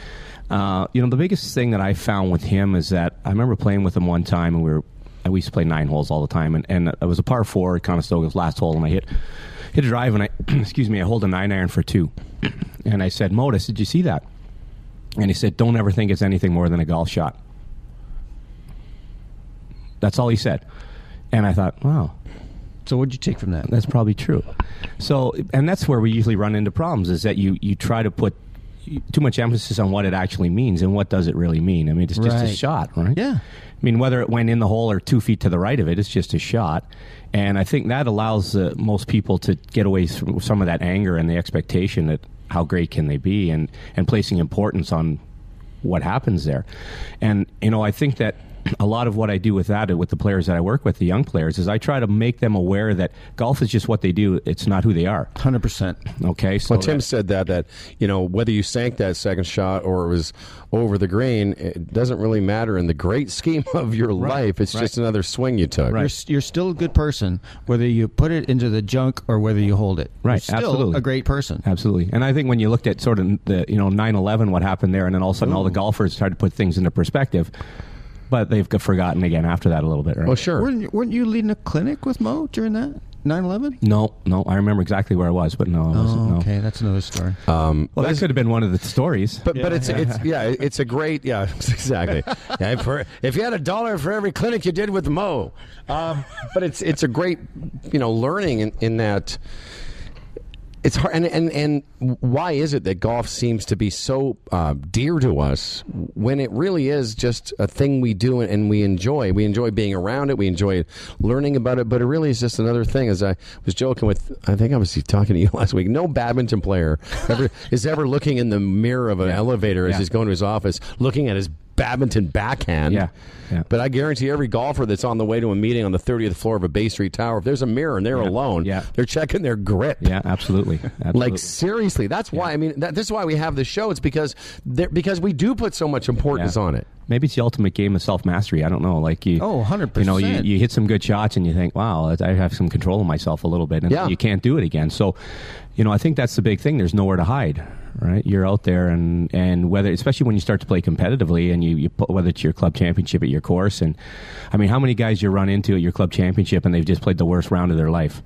uh, you know, the biggest thing that I found with him is that I remember playing with him one time, and we were we used to play nine holes all the time, and, and it was a par four at Conestoga's last hole, and I hit hit a drive, and I excuse me, I hold a nine iron for two, and I said, Modus, did you see that? And he said, Don't ever think it's anything more than a golf shot. That's all he said, and I thought, wow so what'd you take from that? That's probably true. So, and that's where we usually run into problems is that you, you try to put too much emphasis on what it actually means and what does it really mean. I mean, it's just right. a shot, right? Yeah. I mean, whether it went in the hole or two feet to the right of it, it's just a shot. And I think that allows uh, most people to get away from some of that anger and the expectation that how great can they be and, and placing importance on what happens there. And, you know, I think that a lot of what I do with that, with the players that I work with, the young players, is I try to make them aware that golf is just what they do. It's not who they are. Hundred percent. Okay. So well, Tim that, said that that you know whether you sank that second shot or it was over the green, it doesn't really matter in the great scheme of your right, life. It's right. just another swing you took. Right. You're, you're, still a good person, whether you put it into the junk or whether you hold it. Right. You're Absolutely. a great person. Absolutely. And I think when you looked at sort of the you know 9/11, what happened there, and then all of a sudden Ooh. all the golfers tried to put things into perspective but they've forgotten again after that a little bit, right? Well, sure. Weren't you, weren't you leading a clinic with Mo during that? 9-11? No, no. I remember exactly where I was, but no, I wasn't. Oh, no. okay, that's another story. Um, well, that could have been one of the stories. But yeah, but it's yeah. it's yeah, it's a great yeah exactly. yeah, for, if you had a dollar for every clinic you did with Mo, um, but it's it's a great you know learning in, in that it's hard, and, and and why is it that golf seems to be so uh, dear to us when it really is just a thing we do and we enjoy? We enjoy being around it, we enjoy learning about it, but it really is just another thing. As I was joking with, I think I was talking to you last week. No badminton player ever is ever looking in the mirror of an yeah. elevator as yeah. he's going to his office, looking at his badminton backhand. Yeah. yeah. But I guarantee every golfer that's on the way to a meeting on the 30th floor of a Bay Street tower, if there's a mirror and they're yeah. alone, yeah. they're checking their grip. Yeah, absolutely. absolutely. Like seriously, that's why. I mean, that, this is why we have this show. It's because because we do put so much importance on it. Maybe it's the ultimate game of self mastery. I don't know. Like you, oh, 100 You know, you, you hit some good shots and you think, wow, I have some control of myself a little bit, and yeah. you can't do it again. So, you know, I think that's the big thing. There's nowhere to hide, right? You're out there, and and whether, especially when you start to play competitively, and you, you put, whether it's your club championship at your course, and I mean, how many guys you run into at your club championship, and they've just played the worst round of their life?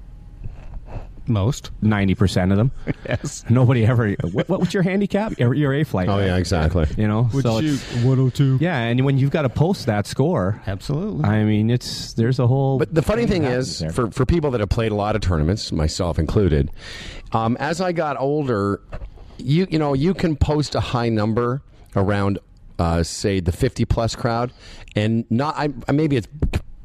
Most. 90% of them. yes. Nobody ever. What, was your handicap? Your, your A flight. Oh, yeah, exactly. You know? Would so shoot 102. Yeah, and when you've got to post that score. Absolutely. I mean, it's there's a whole. But the funny thing is, for, for people that have played a lot of tournaments, myself included, um, as I got older, you you know, you can post a high number around, uh, say, the 50 plus crowd, and not, I, maybe it's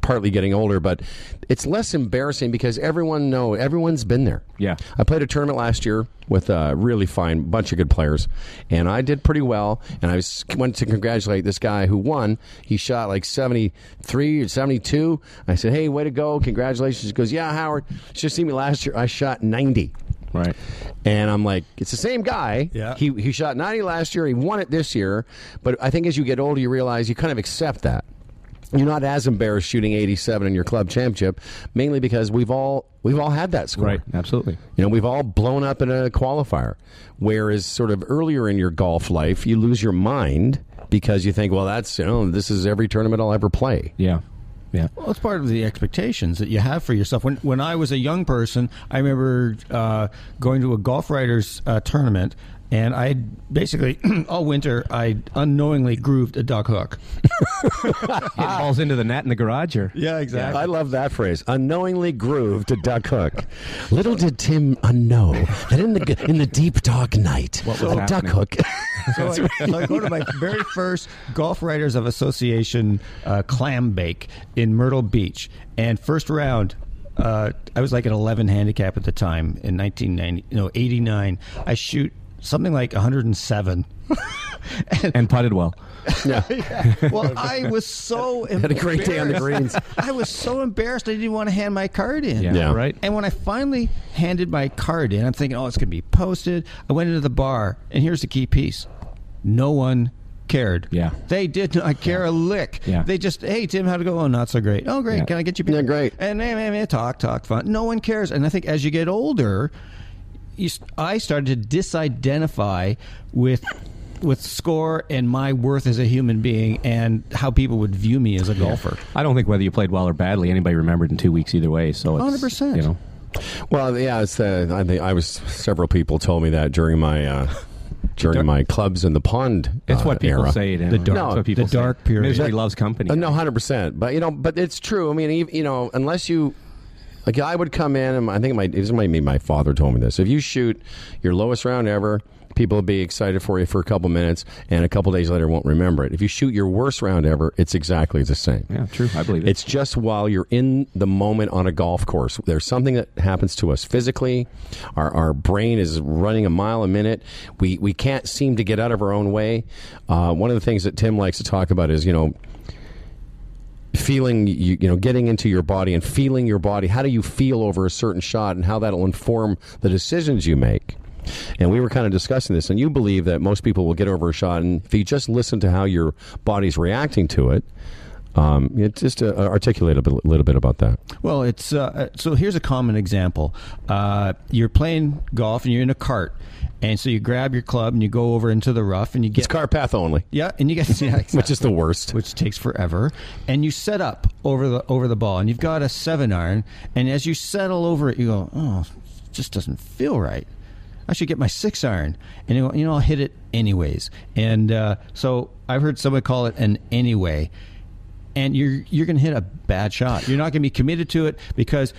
partly getting older, but it's less embarrassing because everyone know everyone's been there. Yeah. I played a tournament last year with a really fine bunch of good players, and I did pretty well. And I was, went to congratulate this guy who won. He shot like seventy three or seventy two. I said, "Hey, way to go! Congratulations!" He goes, "Yeah, Howard, just see me last year. I shot ninety. Right. And I'm like, it's the same guy. Yeah. He he shot 90 last year. He won it this year. But I think as you get older, you realize you kind of accept that. You're not as embarrassed shooting 87 in your club championship, mainly because we've all we've all had that score. Right. Absolutely. You know, we've all blown up in a qualifier. Whereas, sort of earlier in your golf life, you lose your mind because you think, well, that's you know, this is every tournament I'll ever play. Yeah. Yeah. Well, it's part of the expectations that you have for yourself. When when I was a young person, I remember uh, going to a golf writers uh, tournament, and I basically all winter I unknowingly grooved a duck hook. It falls into the net in the garage, or Yeah, exactly. I love that phrase. Unknowingly grooved a duck hook. Little did Tim unknow that in the in the deep dark night, What was a duck hook. So I, so I go to my very first Golf Writers of Association uh, clam bake in Myrtle Beach, and first round. Uh, I was like an 11 handicap at the time in 1990, no, 89. I shoot something like 107. and putted well. yeah, Well, I was so had a great day on the greens. I was so embarrassed I didn't want to hand my card in. Yeah. Yeah. Right. And when I finally handed my card in, I'm thinking, oh, it's going to be posted. I went into the bar, and here's the key piece no one cared. Yeah. They did not care a lick. Yeah. They just, hey, Tim, how'd it go? Oh, not so great. Oh, great. Yeah. Can I get you beer? Yeah, great. And man, man, man, talk, talk, fun. No one cares. And I think as you get older, you, st- I started to disidentify with. With score and my worth as a human being, and how people would view me as a golfer. I don't think whether you played well or badly, anybody remembered in two weeks either way. So 100%. You know. Well, yeah, it's uh, I think I was several people told me that during my uh, during my clubs in the pond. It's uh, what people era. say. To, The dark- that's what people the say. dark period. Misery loves company. Uh, no, hundred percent. But you know, but it's true. I mean, ev- you know, unless you. Like I would come in, and I think my this might be my father told me this. If you shoot your lowest round ever, people will be excited for you for a couple minutes, and a couple days later won't remember it. If you shoot your worst round ever, it's exactly the same. Yeah, true. I believe it. It's just while you're in the moment on a golf course. There's something that happens to us physically. Our, our brain is running a mile a minute. We, we can't seem to get out of our own way. Uh, one of the things that Tim likes to talk about is, you know, feeling you, you know getting into your body and feeling your body how do you feel over a certain shot and how that'll inform the decisions you make? And we were kind of discussing this and you believe that most people will get over a shot and if you just listen to how your body's reacting to it um, just uh, articulate a bit, little bit about that Well, it's uh, so here's a common example. Uh, you're playing golf and you're in a cart, and so you grab your club and you go over into the rough and you get it's car path only yeah, and you get yeah, exactly. which is the worst which takes forever. And you set up over the over the ball, and you've got a seven iron. And as you settle over it, you go, "Oh, it just doesn't feel right. I should get my six iron." And you know, I'll hit it anyways. And uh, so I've heard someone call it an anyway. And you're you're going to hit a bad shot. You're not going to be committed to it because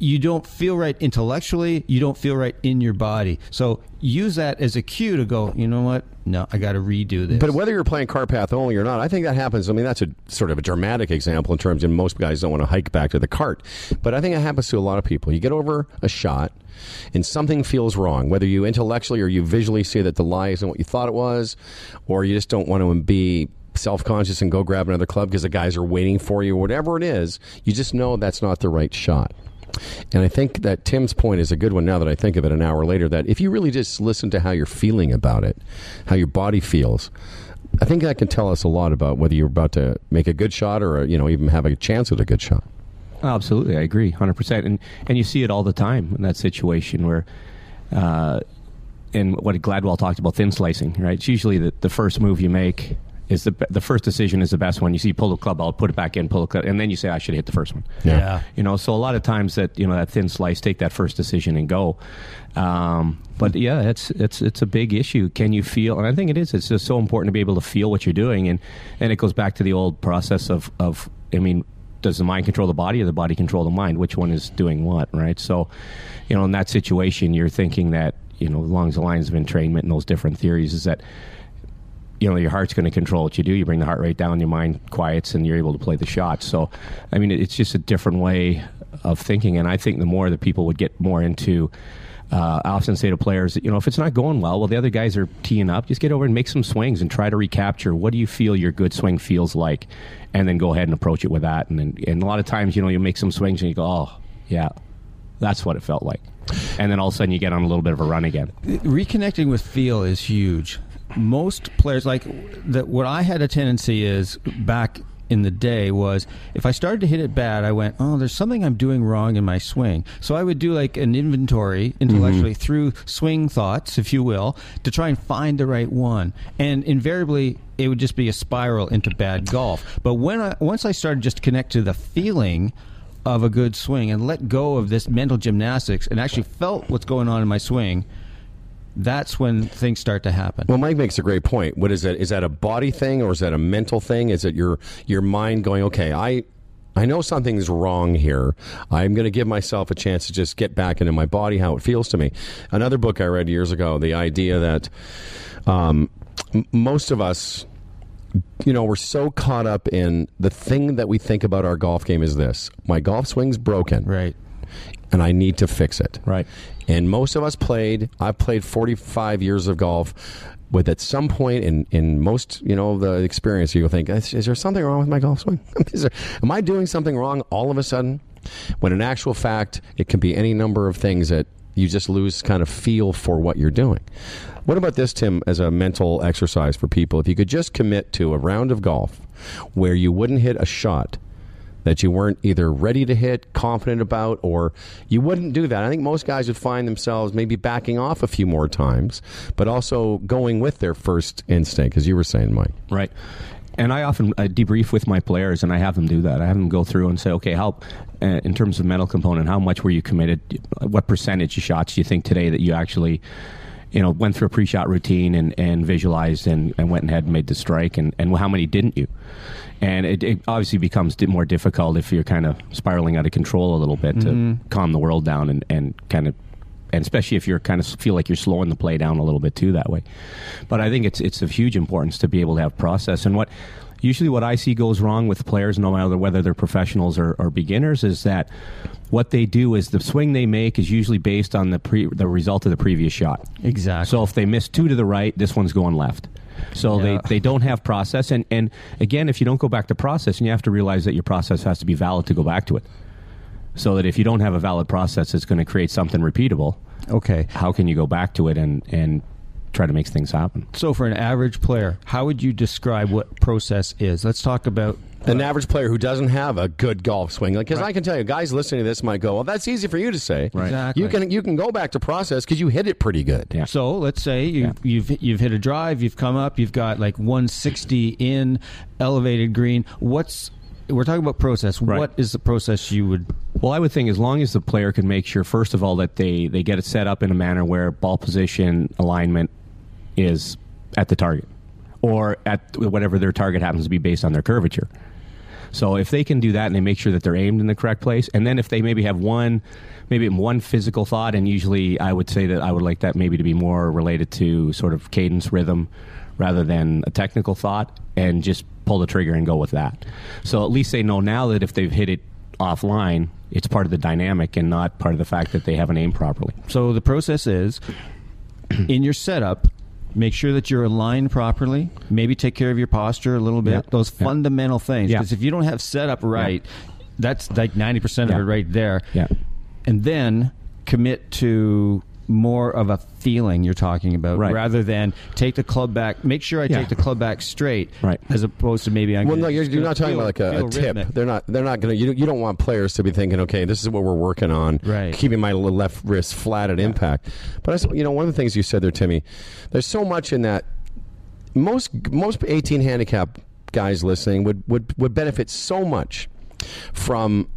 you don't feel right intellectually. You don't feel right in your body. So use that as a cue to go. You know what? No, I got to redo this. But whether you're playing car path only or not, I think that happens. I mean, that's a sort of a dramatic example in terms of most guys don't want to hike back to the cart. But I think it happens to a lot of people. You get over a shot and something feels wrong, whether you intellectually or you visually see that the lie isn't what you thought it was, or you just don't want to be self conscious and go grab another club because the guys are waiting for you, whatever it is, you just know that's not the right shot. And I think that Tim's point is a good one now that I think of it an hour later that if you really just listen to how you're feeling about it, how your body feels, I think that can tell us a lot about whether you're about to make a good shot or you know even have a chance at a good shot. Oh, absolutely, I agree, hundred percent. And and you see it all the time in that situation where, uh, and what Gladwell talked about thin slicing, right? It's usually the, the first move you make is the the first decision is the best one. You see, pull the club out, put it back in, pull the club, and then you say, I should hit the first one. Yeah. You know, so a lot of times that you know that thin slice, take that first decision and go. Um, but yeah, it's it's it's a big issue. Can you feel? And I think it is. It's just so important to be able to feel what you're doing, and and it goes back to the old process of of. I mean, does the mind control the body or the body control the mind? Which one is doing what? Right. So, you know, in that situation, you're thinking that you know along the lines of entrainment and those different theories is that you know your heart's going to control what you do. You bring the heart rate down, your mind quiets, and you're able to play the shot. So, I mean, it's just a different way of thinking. And I think the more that people would get more into, uh, I often say to players, you know, if it's not going well, well, the other guys are teeing up. Just get over and make some swings and try to recapture. What do you feel your good swing feels like, and then go ahead and approach it with that. And then, and a lot of times, you know, you make some swings and you go, oh, yeah, that's what it felt like. And then all of a sudden, you get on a little bit of a run again. reconnecting with feel is huge. Most players like that. What I had a tendency is back in the day was if I started to hit it bad, I went, oh, there's something I'm doing wrong in my swing. So I would do like an inventory intellectually mm-hmm. through swing thoughts, if you will, to try and find the right one. And invariably, it would just be a spiral into bad golf. But when I once I started just to connect to the feeling of a good swing and let go of this mental gymnastics and actually felt what's going on in my swing, that's when things start to happen. Well, Mike makes a great point. What is that? Is that a body thing or is that a mental thing? Is it your your mind going, okay, I I know something's wrong here. I'm going to give myself a chance to just get back into my body, how it feels to me. Another book I read years ago, the idea that um, most of us, you know, we're so caught up in the thing that we think about our golf game is this: my golf swing's broken, Right. And I need to fix it. Right. And most of us played. I've played 45 years of golf. With at some point in, in most you know the experience, you'll think, is, is there something wrong with my golf swing? is there, am I doing something wrong all of a sudden? When in actual fact, it can be any number of things that you just lose kind of feel for what you're doing. What about this, Tim, as a mental exercise for people? If you could just commit to a round of golf where you wouldn't hit a shot that you weren't either ready to hit, confident about, or you wouldn't do that. I think most guys would find themselves maybe backing off a few more times, but also going with their first instinct, as you were saying, Mike. Right. And I often uh, debrief with my players, and I have them do that. I have them go through and say, okay, how, uh, in terms of mental component, how much were you committed? What percentage of shots do you think today that you actually, you know, went through a pre-shot routine and, and visualized and, and went ahead and made the strike, and, and how many didn't you? And it, it obviously becomes more difficult if you're kind of spiraling out of control a little bit to mm-hmm. calm the world down and, and kind of and especially if you're kind of feel like you're slowing the play down a little bit too that way. But I think it's it's of huge importance to be able to have process. And what usually what I see goes wrong with players, no matter whether they're professionals or, or beginners, is that what they do is the swing they make is usually based on the pre, the result of the previous shot. Exactly. So if they miss two to the right, this one's going left. So Yeah. they, they don't have process. And, and again, if you don't go back to process, and you have to realize that your process has to be valid to go back to it. So that if you don't have a valid process, it's going to create something repeatable. okay. How can you go back to it and, and try to make things happen? So for an average player, how would you describe what process is? Let's talk about An average player who doesn't have a good golf swing, like because I can tell you, guys listening to this might go, "Well, that's easy for you to say." Right. Exactly. You can you can go back to process because you hit it pretty good. Yeah. So let's say you, Yeah. you've you've hit a drive, you've come up, you've got like 160 in elevated green. What's we're talking about process. Right. What is the process you would? Well, I would think as long as the player can make sure, first of all, that they, they get it set up in a manner where ball position alignment is at the target or at whatever their target happens to be based on their curvature. So if they can do that and they make sure that they're aimed in the correct place, and then if they maybe have one, maybe one physical thought, and usually I would say that I would like that maybe to be more related to sort of cadence, rhythm, rather than a technical thought, and just pull the trigger and go with that. So at least they know now that if they've hit it offline, it's part of the dynamic and not part of the fact that they haven't aimed properly. So the process is in your setup. Make sure that you're aligned properly. Maybe take care of your posture a little bit. Yeah. Those Yeah. fundamental things. Yeah. Because if you don't have setup right, that's like 90 percent of it right there. Yeah. and then commit to more of a feeling you're talking about Right. rather than take the club back make sure i Yeah. take the club back straight Right. as opposed to maybe I'm Well, no, you're, you're not talking feel- about like a, a tip. rhythmic. They're not. They're not going to. You, you don't want players to be thinking, okay, this is what we're working on. Right. Keeping my left wrist flat at impact. But I, you know, one of the things you said there, Timmy, there's so much in that. Most most 18 handicap guys listening would would would benefit so much from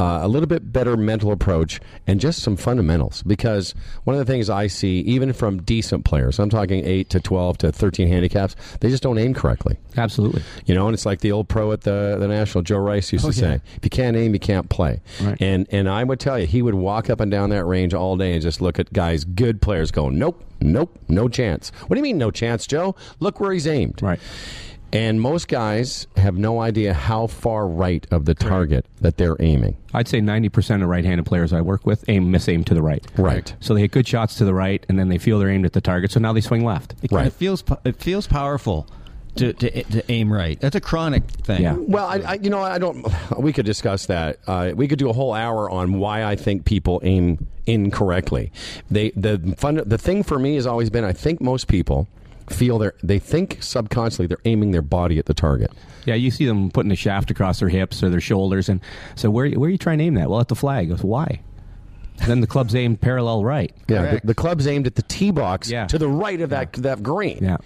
uh, a little bit better mental approach, and just some fundamentals. Because one of the things I see, even from decent players, I'm talking 8 to 12 to 13 handicaps, they just don't aim correctly. Absolutely. You know, and it's like the old pro at the, the National, Joe Rice used Oh, to yeah. say, if you can't aim, you can't play. Right. And and I would tell you, he would walk up and down that range all day and just look at guys, good players, going, nope, nope, no chance. What do you mean, no chance, Joe? Look where he's aimed. Right. And most guys have no idea how far right of the target that they're aiming. I'd say 90% of right-handed players I work with aim miss aim to the right. Right. So they hit good shots to the right, and then they feel they're aimed at the target, so now they swing left. It kind Right. of feels po- it feels powerful to, to to aim right. That's a chronic thing. Yeah. Well, I, I you know I don't. We could discuss that. Uh, we could do a whole hour on why I think people aim incorrectly. They the fun the thing for me has always been I think most people feel they they think subconsciously they're aiming their body at the target. Yeah, you see them putting a shaft across their hips or their shoulders, and so where where are you trying to aim that? Well, at the flag. Goes why? then the club's aimed parallel right. Yeah, the, the club's aimed at the tee box Yeah. to the right of that that green. Yeah.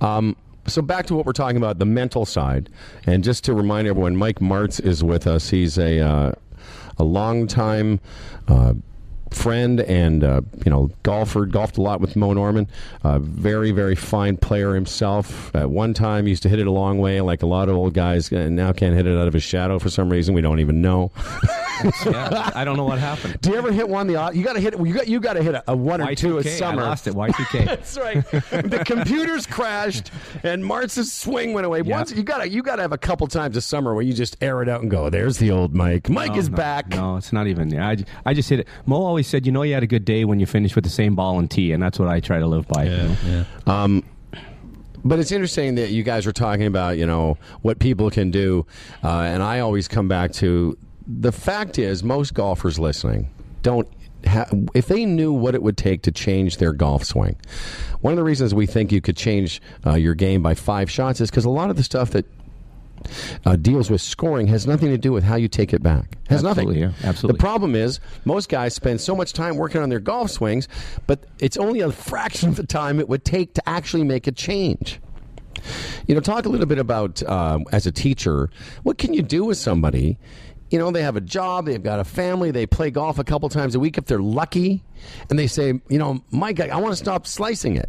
Um, so back to what we're talking about, the mental side, and just to remind everyone, Mike Martz is with us. He's a uh, a longtime uh, friend and uh, you know golfer. Golfed a lot with Mo Norman. Uh, very very fine player himself. At one time, used to hit it a long way, like a lot of old guys, and now can't hit it out of his shadow for some reason. We don't even know. yeah. I don't know what happened. Do you ever hit one? The odd- you got to hit. You got you got to hit a, a one or two a Y2K, summer. I lost it. Y2K. That's right. the computers crashed, and Martz's swing went away. Yeah. Once you got to you got to have a couple times a summer where you just air it out and go. There's the old Mike. Mike No, is no, back. No, it's not even. I, I just hit it. Mo always said, you know, you had a good day when you finish with the same ball and tee, and that's what I try to live by. you know? yeah. Um, but it's interesting that you guys are talking about, you know, what people can do, uh, and I always come back to the fact is most golfers listening don't. If they knew what it would take to change their golf swing, one of the reasons we think you could change uh, your game by five shots is because a lot of the stuff that uh, deals with scoring has nothing to do with how you take it back. Has Absolutely, nothing. yeah, absolutely. The problem is most guys spend so much time working on their golf swings, but it's only a fraction of the time it would take to actually make a change. You know, talk a little bit about um, as a teacher, what can you do with somebody? You know, they have a job, they've got a family, they play golf a couple times a week if they're lucky, and they say, you know, Mike, I, I want to stop slicing it,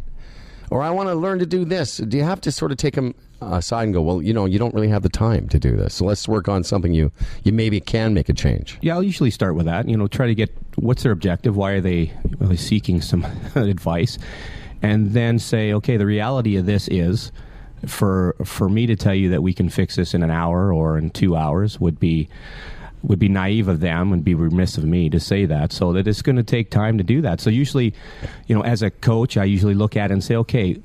or I want to learn to do this. Do you have to sort of take them aside and go, well, you know, you don't really have the time to do this, so let's work on something you you maybe can make a change. Yeah, I'll usually start with that. You know, try to get what's their objective. Why are they really seeking some advice? And then say, okay, the reality of this is, for for me to tell you that we can fix this in an hour or in two hours would be would be naive of them and be remiss of me to say that. So that it's going to take time to do that. So usually, you know, as a coach, I usually look at it and say, okay,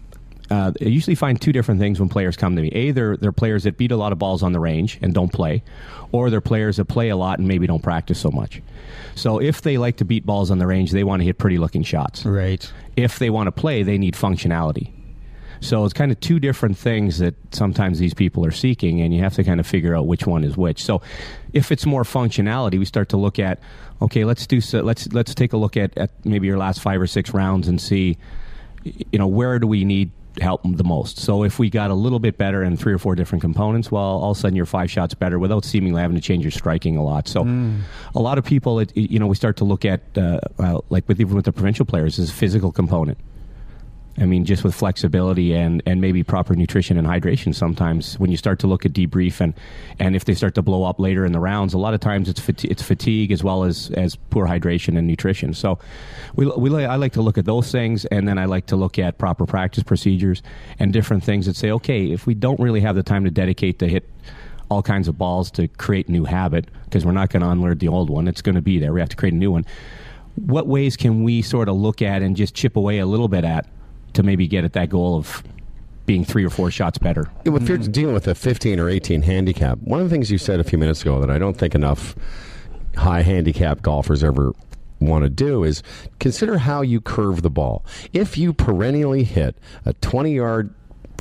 uh, I usually find two different things when players come to me. A, they're, they're players that beat a lot of balls on the range and don't play, or they're players that play a lot and maybe don't practice so much. So if they like to beat balls on the range, they want to hit pretty looking shots. Right. If they want to play, they need functionality. So it's kind of two different things that sometimes these people are seeking, and you have to kind of figure out which one is which. So, if it's more functionality, we start to look at, okay, let's do so, let's let's take a look at, at maybe your last five or six rounds and see, you know, where do we need help the most. So if we got a little bit better in three or four different components, well, all of a sudden you're five shots better without seemingly having to change your striking a lot. So a lot of people, it, you know, we start to look at uh, uh, like with even with the provincial players, is physical component. I mean, just with flexibility and, and maybe proper nutrition and hydration. Sometimes when you start to look at debrief and, and if they start to blow up later in the rounds, a lot of times it's fati- it's fatigue as well as, as poor hydration and nutrition. So, we, we I like to look at those things, and then I like to look at proper practice procedures and different things that say, okay, if we don't really have the time to dedicate to hit all kinds of balls to create new habit, because we're not going to unlearn the old one, it's going to be there. We have to create a new one. What ways can we sort of look at and just chip away a little bit at? To maybe get at that goal of being three or four shots better. If you're mm-hmm. dealing with a 15 or 18 handicap, one of the things you said a few minutes ago that I don't think enough high handicap golfers ever want to do is consider how you curve the ball. If you perennially hit a 20 yard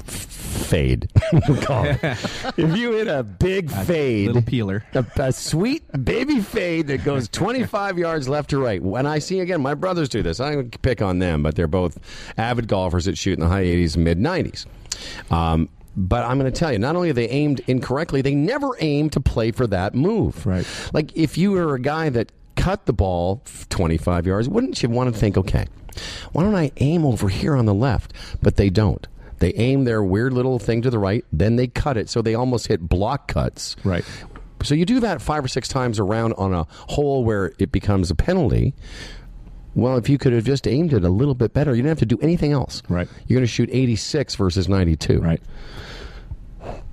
fade, call it. if you hit a big fade, Little peeler. a, a sweet baby fade that goes 25 yards left to right. When I see again, my brothers do this. I don't pick on them, but they're both avid golfers that shoot in the high 80s and mid 90s. Um, But I'm going to tell you, not only are they aimed incorrectly, they never aim to play for that move. Right. Like if you were a guy that cut the ball 25 yards, wouldn't you want to think, okay, why don't I aim over here on the left? But they don't. They aim their weird little thing to the right, then they cut it, so they almost hit block cuts. Right. So you do that five or six times around on a hole where it becomes a penalty. Well, if you could have just aimed it a little bit better, you didn't have to do anything else. Right. You're going to shoot 86 versus 92. Right.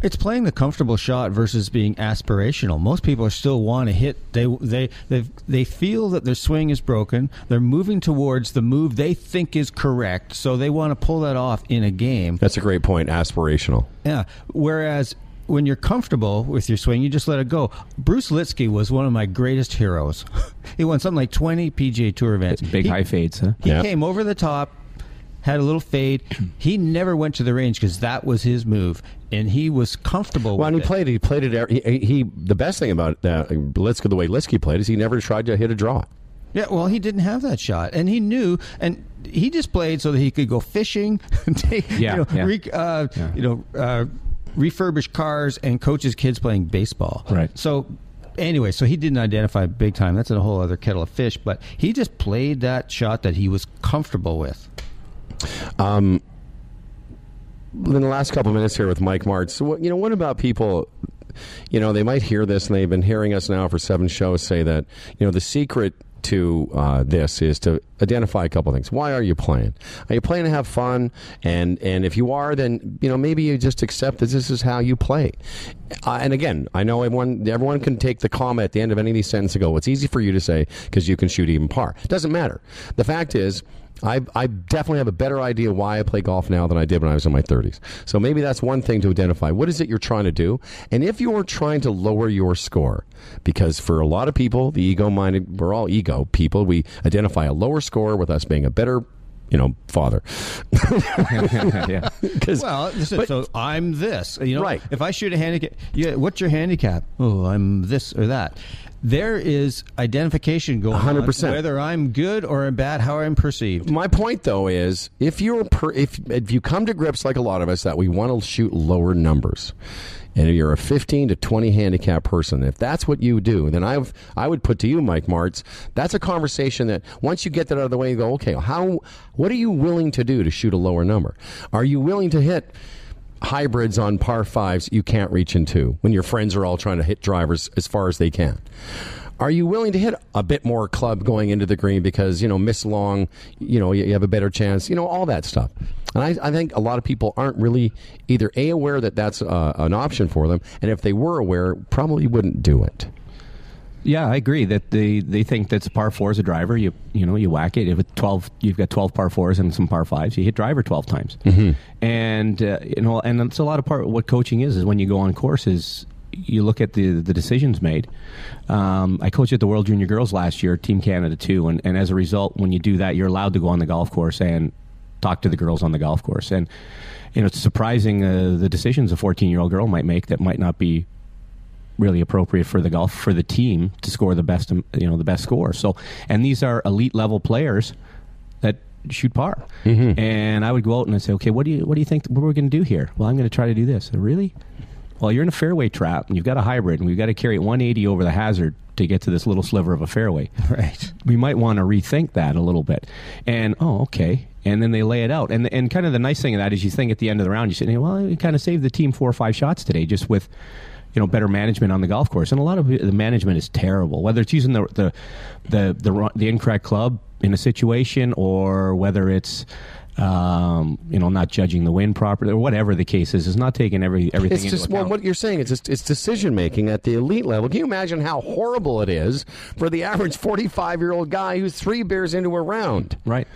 It's playing the comfortable shot versus being aspirational. Most people are still want to hit. They they they they feel that their swing is broken. They're moving towards the move they think is correct, so they want to pull that off in a game. That's a great point. Aspirational. Yeah. Whereas when you're comfortable with your swing, you just let it go. Bruce Lietzke was one of my greatest heroes. he won something like 20 PGA Tour events. Big He- high fades, huh? He Yeah. came over the top, had a little fade. He never went to the range because that was his move, and he was comfortable. Well, and he it. played. He played it. He, he the best thing about uh, Lietzke, the way Lietzke played, is he never tried to hit a draw. Yeah, well, he didn't have that shot, and he knew, and he just played so that he could go fishing, take, Yeah, you know, yeah. re, uh, Yeah. you know, uh, refurbish cars and coach his kids playing baseball. Right. So. Anyway, so he didn't identify big time. That's a whole other kettle of fish. But he just played that shot that he was comfortable with. In the last couple minutes here with Mike Martz, what, you know, what about people? You know, they might hear this, and they've been hearing us now for seven shows say that you know the secret to uh, this is to identify a couple things. Why are you playing? Are you playing to have fun? And and if you are, then you know maybe you just accept that this is how you play. Uh, and again, I know everyone everyone can take the comma at the end of any of these sentences and go, "It's easy for you to say because you can shoot even par." Doesn't matter. The fact is. I, I definitely have a better idea why I play golf now than I did when I was in my 30s. So maybe that's one thing to identify. What is it you're trying to do? And if you're trying to lower your score, because for a lot of people, the ego minded, we're all ego people, we identify a lower score with us being a better, you know, father. yeah. Well, listen, but- so I'm this. You know, Right. If I shoot a handicap, yeah, what's your handicap? Oh, I'm this or that. There is identification going 100%. on, whether I'm good or I'm bad, how I'm perceived. My point, though, is if you're per, if if you come to grips like a lot of us that we want to shoot lower numbers, and you're a 15 to 20 handicap person, if that's what you do, then I I would put to you, Mike Martz, that's a conversation that once you get that out of the way, you go, okay, how what are you willing to do to shoot a lower number? Are you willing to hit? Hybrids on par fives you can't reach into when your friends are all trying to hit drivers as far as they can. Are you willing to hit a bit more club going into the green because, you know, miss long, you know, you, have a better chance, you know, all that stuff. And I, I think a lot of people aren't really either A, aware that that's uh, an option for them, and if they were aware, probably wouldn't do it. Yeah, I agree that they, they think that's a par four as a driver. You you know you whack it. If it's twelve, you've got twelve par fours and some par fives. You hit driver twelve times, and uh, you know, and it's a lot of part. What coaching is is when you go on courses, you look at the the decisions made. Um, I coached at the World Junior Girls last year, Team Canada too, and and as a result, when you do that, you're allowed to go on the golf course and talk to the girls on the golf course, and you know it's surprising uh, the decisions a 14 year old girl might make that might not be really appropriate for the golf for the team to score the best um, you know the best score. So and these are elite level players that shoot par. And I would go out and I'd say, okay, what do you what do you think what are we're going to do here? Well, I'm going to try to do this. Really? Well, you're in a fairway trap and you've got a hybrid and we've got to carry it 180 over the hazard to get to this little sliver of a fairway. Right. We might want to rethink that a little bit. And oh, okay. And then they lay it out. And and kind of the nice thing of that is you think at the end of the round you say, well, we kind of saved the team four or five shots today just with you know better management on the golf course. And a lot of the management is terrible. Whether it's using the the the the, the incorrect club in a situation or whether it's um, you know, not judging the wind properly or whatever the case is, is not taking every everything It's into just well, what you're saying. It's just, it's decision making at the elite level. Can you imagine how horrible it is for the average 45 year old guy who's three beers into a round? Right.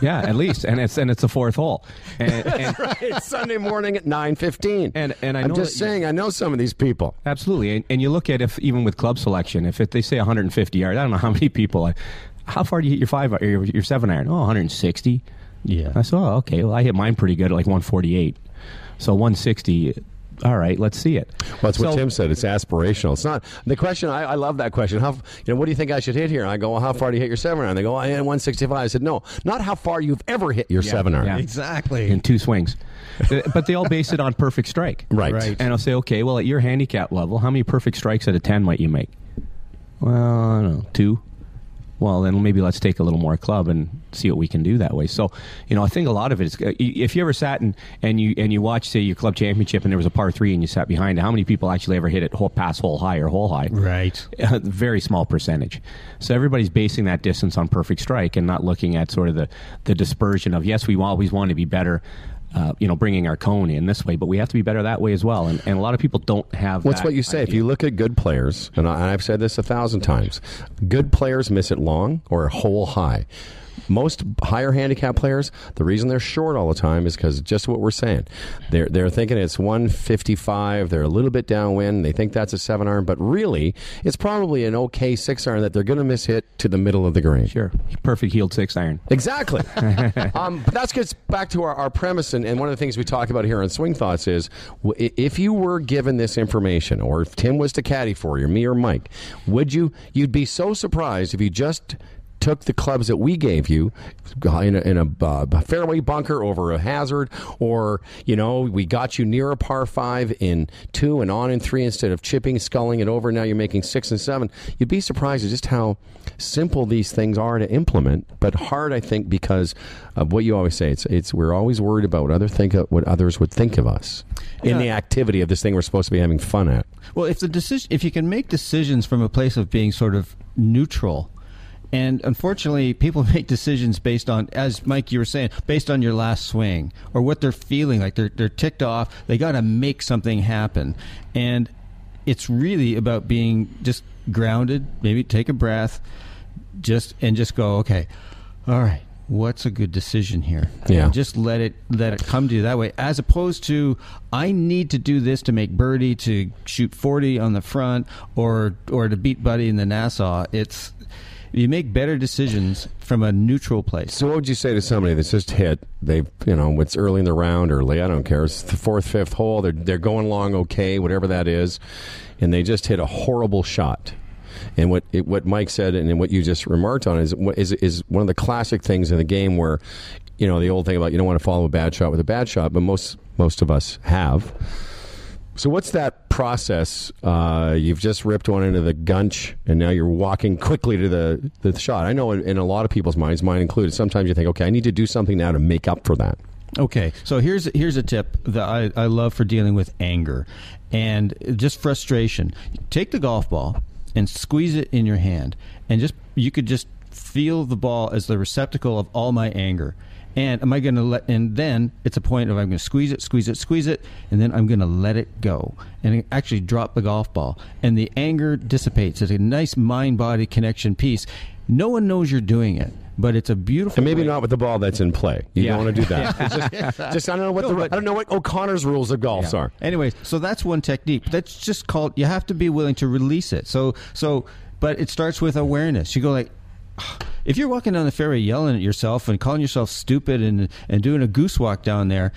Yeah, at least, and it's and it's a fourth hole. And, and It's Sunday morning at 9:15. And- and I I'm know just saying, I know some of these people. absolutely, and, and you look at if even with club selection, if it, they say 150 yards, I don't know how many people. How far do you hit your five or your, your seven iron? Oh, 160. Yeah. I said, oh, okay. Well, I hit mine pretty good at like 148. So 160. all right, let's see it. Well, that's what Tim said. It's aspirational. It's not the question. I, I love that question. How you know? What do you think I should hit here? I go, well, how far do you hit your seven iron? They go, I hit 165. I said, no, not how far you've ever hit your seven iron. yeah. Exactly. in two swings. But they all base it on perfect strike. Right. Right. And I'll say, okay, well, at your handicap level, how many perfect strikes out of 10 might you make? Well, I don't know, two. Well, then maybe let's take a little more club and see what we can do that way. So, you know, I think a lot of it is uh, if you ever sat and, and you and you watch, say, your club championship, and there was a par three, and you sat behind it. How many people actually ever hit it whole pass hole high or hole high? Right. a very small percentage. So everybody's basing that distance on perfect strike and not looking at sort of the, the dispersion of yes, we always want to be better. Uh, you know, bringing our cone in this way, but we have to be better that way as well. And, and a lot of people don't have. What's what you say? If you look at good players, and I, I've said this a thousand times, good players miss it long or a hole high. Most higher handicap players, the reason they're short all the time is because just what we're saying. They're they're thinking it's 155. They're a little bit downwind. They think that's a seven iron, but really, it's probably an okay six iron that they're going to miss hit to the middle of the green. Sure. Perfect heeled six iron. Exactly. um, but that gets back to our, our premise, and, and one of the things we talk about here on Swing Thoughts is if you were given this information, or if Tim was to caddy for you, me or Mike, would you? You'd be so surprised if you just took the clubs that we gave you in a, in a uh, fairway bunker over a hazard, or you know we got you near a par five in two and on in three instead of chipping, sculling it over. Now you're making six and seven. You'd be surprised at just how simple these things are to implement, but hard, I think, because of what you always say. It's it's we're always worried about what other think of, what others would think of us in the activity of this thing we're supposed to be having fun at. Well, if the decision, if you can make decisions from a place of being sort of neutral, and unfortunately, people make decisions based on, as Mike you were saying, based on your last swing or what they're feeling like. They're they're ticked off. They got to make something happen, and it's really about being just grounded. Maybe take a breath, just and just go. Okay, all right. What's a good decision here? Yeah. And just let it let it come to you that way, as opposed to I need to do this to make birdie to shoot forty on the front or or to beat Buddy in the Nassau. It's you make better decisions from a neutral place. So, what would you say to somebody that's just hit? They've, you know, it's early in the round, early. I don't care. It's the fourth, fifth hole. They're they're going along okay, whatever that is, and they just hit a horrible shot. And what it, what Mike said, and what you just remarked on is is is one of the classic things in the game where, you know, the old thing about you don't want to follow a bad shot with a bad shot, but most most of us have. So what's that process? Uh, you've just ripped one into the gunch, and now you're walking quickly to the the shot. I know in, in a lot of people's minds, mine included. Sometimes you think, okay, I need to do something now to make up for that. Okay, so here's here's a tip that I, I love for dealing with anger and just frustration. Take the golf ball and squeeze it in your hand, and just you could just feel the ball as the receptacle of all my anger. And am I going to let? And then it's a point of I'm going to squeeze it, squeeze it, squeeze it, and then I'm going to let it go and actually drop the golf ball, and the anger dissipates. It's a nice mind-body connection piece. No one knows you're doing it, but it's a beautiful. And maybe not with the ball that's in play. You Yeah. don't want to do that. It's just, just I don't know what the, I don't know what O'Connor's rules of golf are. Anyway, so that's one technique. That's just called. You have to be willing to release it. So so, but it starts with awareness. You go like. If you're walking down the ferry yelling at yourself and calling yourself stupid and and doing a goose walk down there,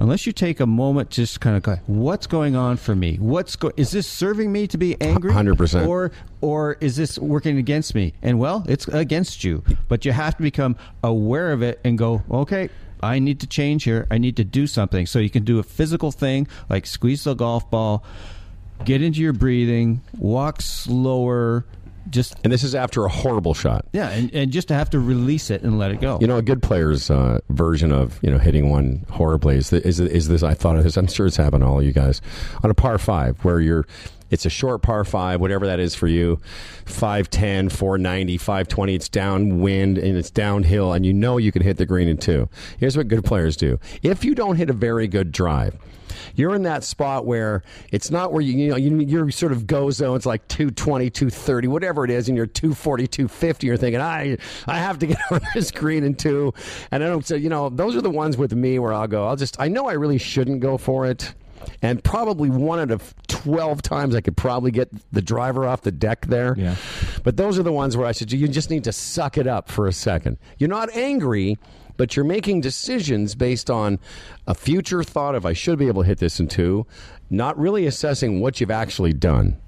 unless you take a moment to just kind of go, what's going on for me? What's go- is this serving me to be angry? 100%. Or or is this working against me? And well, it's against you. But you have to become aware of it and go, okay, I need to change here. I need to do something. So you can do a physical thing like squeeze the golf ball, get into your breathing, walk slower, just And this is after a horrible shot. yeah, and, and just to have to release it and let it go. You know, a good player's uh, version of you know hitting one horribly is, th- is is this. I thought of this. I'm sure it's happened to all you guys on a par five where you're. It's a short par five, whatever that is for you. 510, 490, 520. It's downwind and it's downhill, and you know you can hit the green in two. Here's what good players do. If you don't hit a very good drive, you're in that spot where it's not where you, you know, you, you're sort of go zone. It's like 220, 230, whatever it is, and you're 240, 250. You're thinking, I, I have to get on this green in two. And I don't say, you know, those are the ones with me where I'll go, I'll just, I know I really shouldn't go for it. And probably one out of 12 times I could probably get the driver off the deck there. Yeah. But those are the ones where I said, you just need to suck it up for a second. You're not angry, but you're making decisions based on a future thought of I should be able to hit this in two, not really assessing what you've actually done.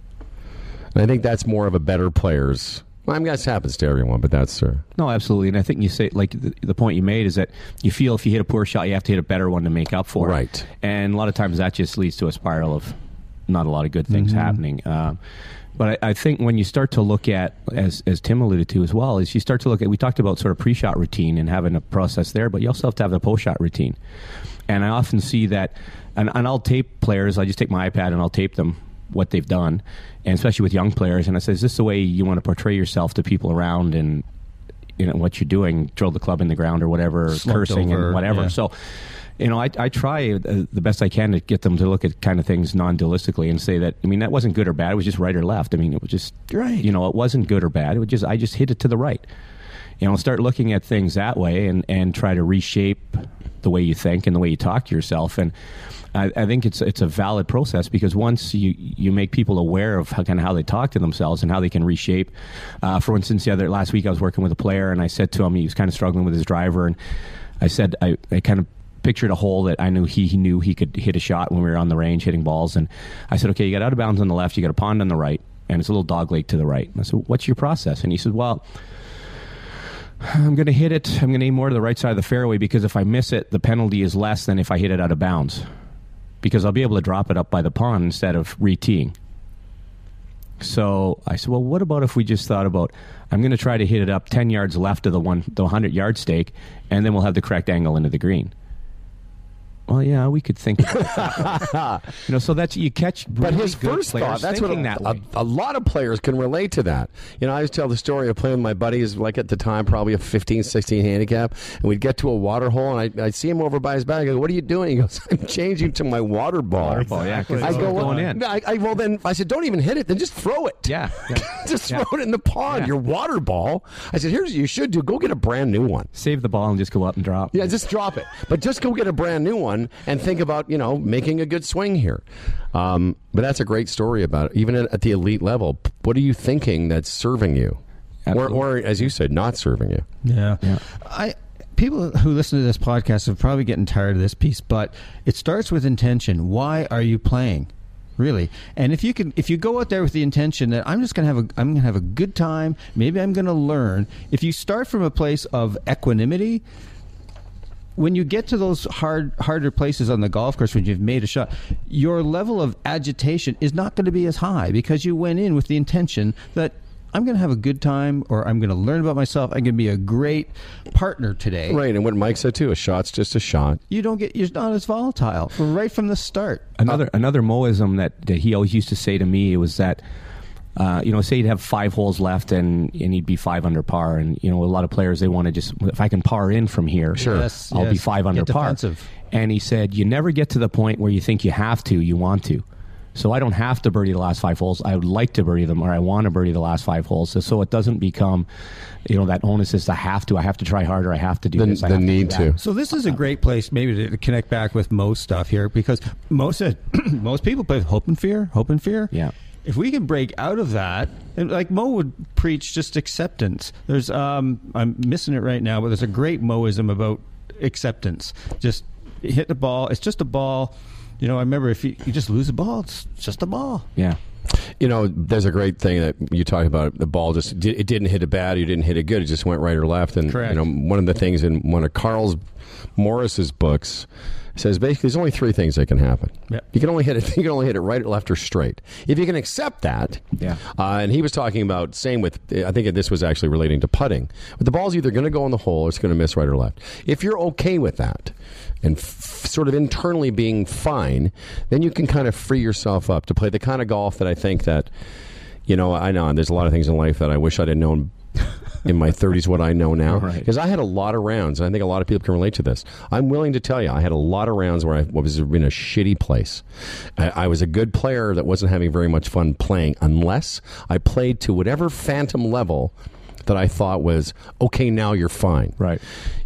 And I think that's more of a better player's. Well, I mean, that happens to everyone, but that's uh, No, absolutely, and I think you say like the, the point you made is that you feel if you hit a poor shot, you have to hit a better one to make up for it. Right. And a lot of times that just leads to a spiral of not a lot of good things happening. Um, but I, I think when you start to look at, as as Tim alluded to as well, is you start to look at. We talked about sort of pre-shot routine and having a process there, but you also have to have the post-shot routine. And I often see that, and, and I'll tape players. I just take my iPad and I'll tape them what they've done, and especially with young players. And I say, is this the way you want to portray yourself to people around and you know what you're doing, drill the club in the ground or whatever, Slumped cursing over, and whatever. yeah. So, you know, I, I try uh, the best I can to get them to look at kind of things non-dualistically and say that I mean that wasn't good or bad. It was just right or left. I mean, it was just Right. You know, it wasn't good or bad. It was just I just hit it to the right. You know, start looking at things that way and and try to reshape the way you think and the way you talk to yourself and. I, I think it's it's a valid process because once you you make people aware of how, kind of how they talk to themselves and how they can reshape. Uh, for instance, the other last week I was working with a player and I said to him he was kind of struggling with his driver and I said I, I kind of pictured a hole that I knew he, he knew he could hit a shot when we were on the range hitting balls and I said okay you got out of bounds on the left you got a pond on the right and it's a little dogleg to the right and I said what's your process and he said well I'm going to hit it. I'm going to aim more to the right side of the fairway because if I miss it, the penalty is less than if I hit it out of bounds. Because I'll be able to drop it up by the pond instead of re-teeing. So I said, well, what about if we just thought about I'm going to try to hit it up 10 yards left of the one the 100 yard stake, and then we'll have the correct angle into the green. Well, yeah, we could think. About that. you know, so that's you catch. But his good first thought, that's what a, thinking that a, a lot of players can relate to that. You know, I always tell the story of playing with my buddies, like at the time, probably a 15, 16 handicap, and we'd get to a water hole, and I, I'd see him over by his bag. I go, what are you doing? He goes, I'm changing to my water ball. Water ball, yeah, 'cause I it's go, going well, in. I, I, well, then I said, don't even hit it, then just throw it. Yeah, yeah. just Yeah. throw it in the pond, Yeah. your water ball. I said, here's what you should do go get a brand new one. Save the ball and just go up and drop. Yeah, just drop it. But just go get a brand new one and think about, you know, making a good swing here. Um, but that's a great story about it. Even at, at the elite level, what are you thinking that's serving you? Or, or, as you said, not serving you? Yeah. Yeah. I people who listen to this podcast are probably getting tired of this piece, but it starts with intention. Why are you playing? Really, and if you can, if you go out there with the intention that I'm just going to have a, I'm going to have a good time. Maybe I'm going to learn. If you start from a place of equanimity, when you get to those hard harder places on the golf course when you've made a shot your level of agitation is not going to be as high because you went in with the intention that I'm going to have a good time or I'm going to learn about myself I'm going to be a great partner today Right. And what Mike said too a shot's just a shot. you don't get you're not as volatile right from the start Another another Moism that, that he always used to say to me was that, uh, you know, say he'd have five holes left and, and he'd be five under par, and you know, a lot of players they want to just if I can par in from here, Sure. Yes, I'll be five under Get par. defensive. And he said, you never get to the point where you think you have to, you want to. So I don't have to birdie the last five holes. I would like to birdie them, or I want to birdie the last five holes, so, so it doesn't become, you know, that onus is I have to. I have to try harder. I have to do The, this. I the have need to. do to. So this is a great place, maybe to connect back with Mo's stuff here, because Mo said most people play with hope and fear, hope and fear. Yeah. If we can break out of that, and like Mo would preach just acceptance. There's, um, I'm missing it right now, but there's a great Moism about acceptance. Just hit the ball. It's just a ball. You know, I remember if you, you just lose a ball, it's just a ball. Yeah. You know, there's a great thing that you talk about. The ball just it didn't hit it bad. You didn't hit it good. It just went right or left. And Correct. you know, one of the things in one of Karl's Morris's books says basically there's only three things that can happen. Yep. You can only hit it. You can only hit it right, or left, or straight. If you can accept that, Yeah. Uh, and he was talking about same with. I think this was actually relating to putting. But the ball's either going to go in the hole or it's going to miss right or left. If you're okay with that, and f- sort of internally being fine, then you can kind of free yourself up to play the kind of golf that I think that. You know, I know there's a lot of things in life that I wish I'd have known in my 30s what I know now Right. because I had a lot of rounds. And I think a lot of people can relate to this. I'm willing to tell you, I had a lot of rounds where I was in a shitty place. I, I was a good player that wasn't having very much fun playing unless I played to whatever phantom level that I thought was okay. Now you're fine. Right.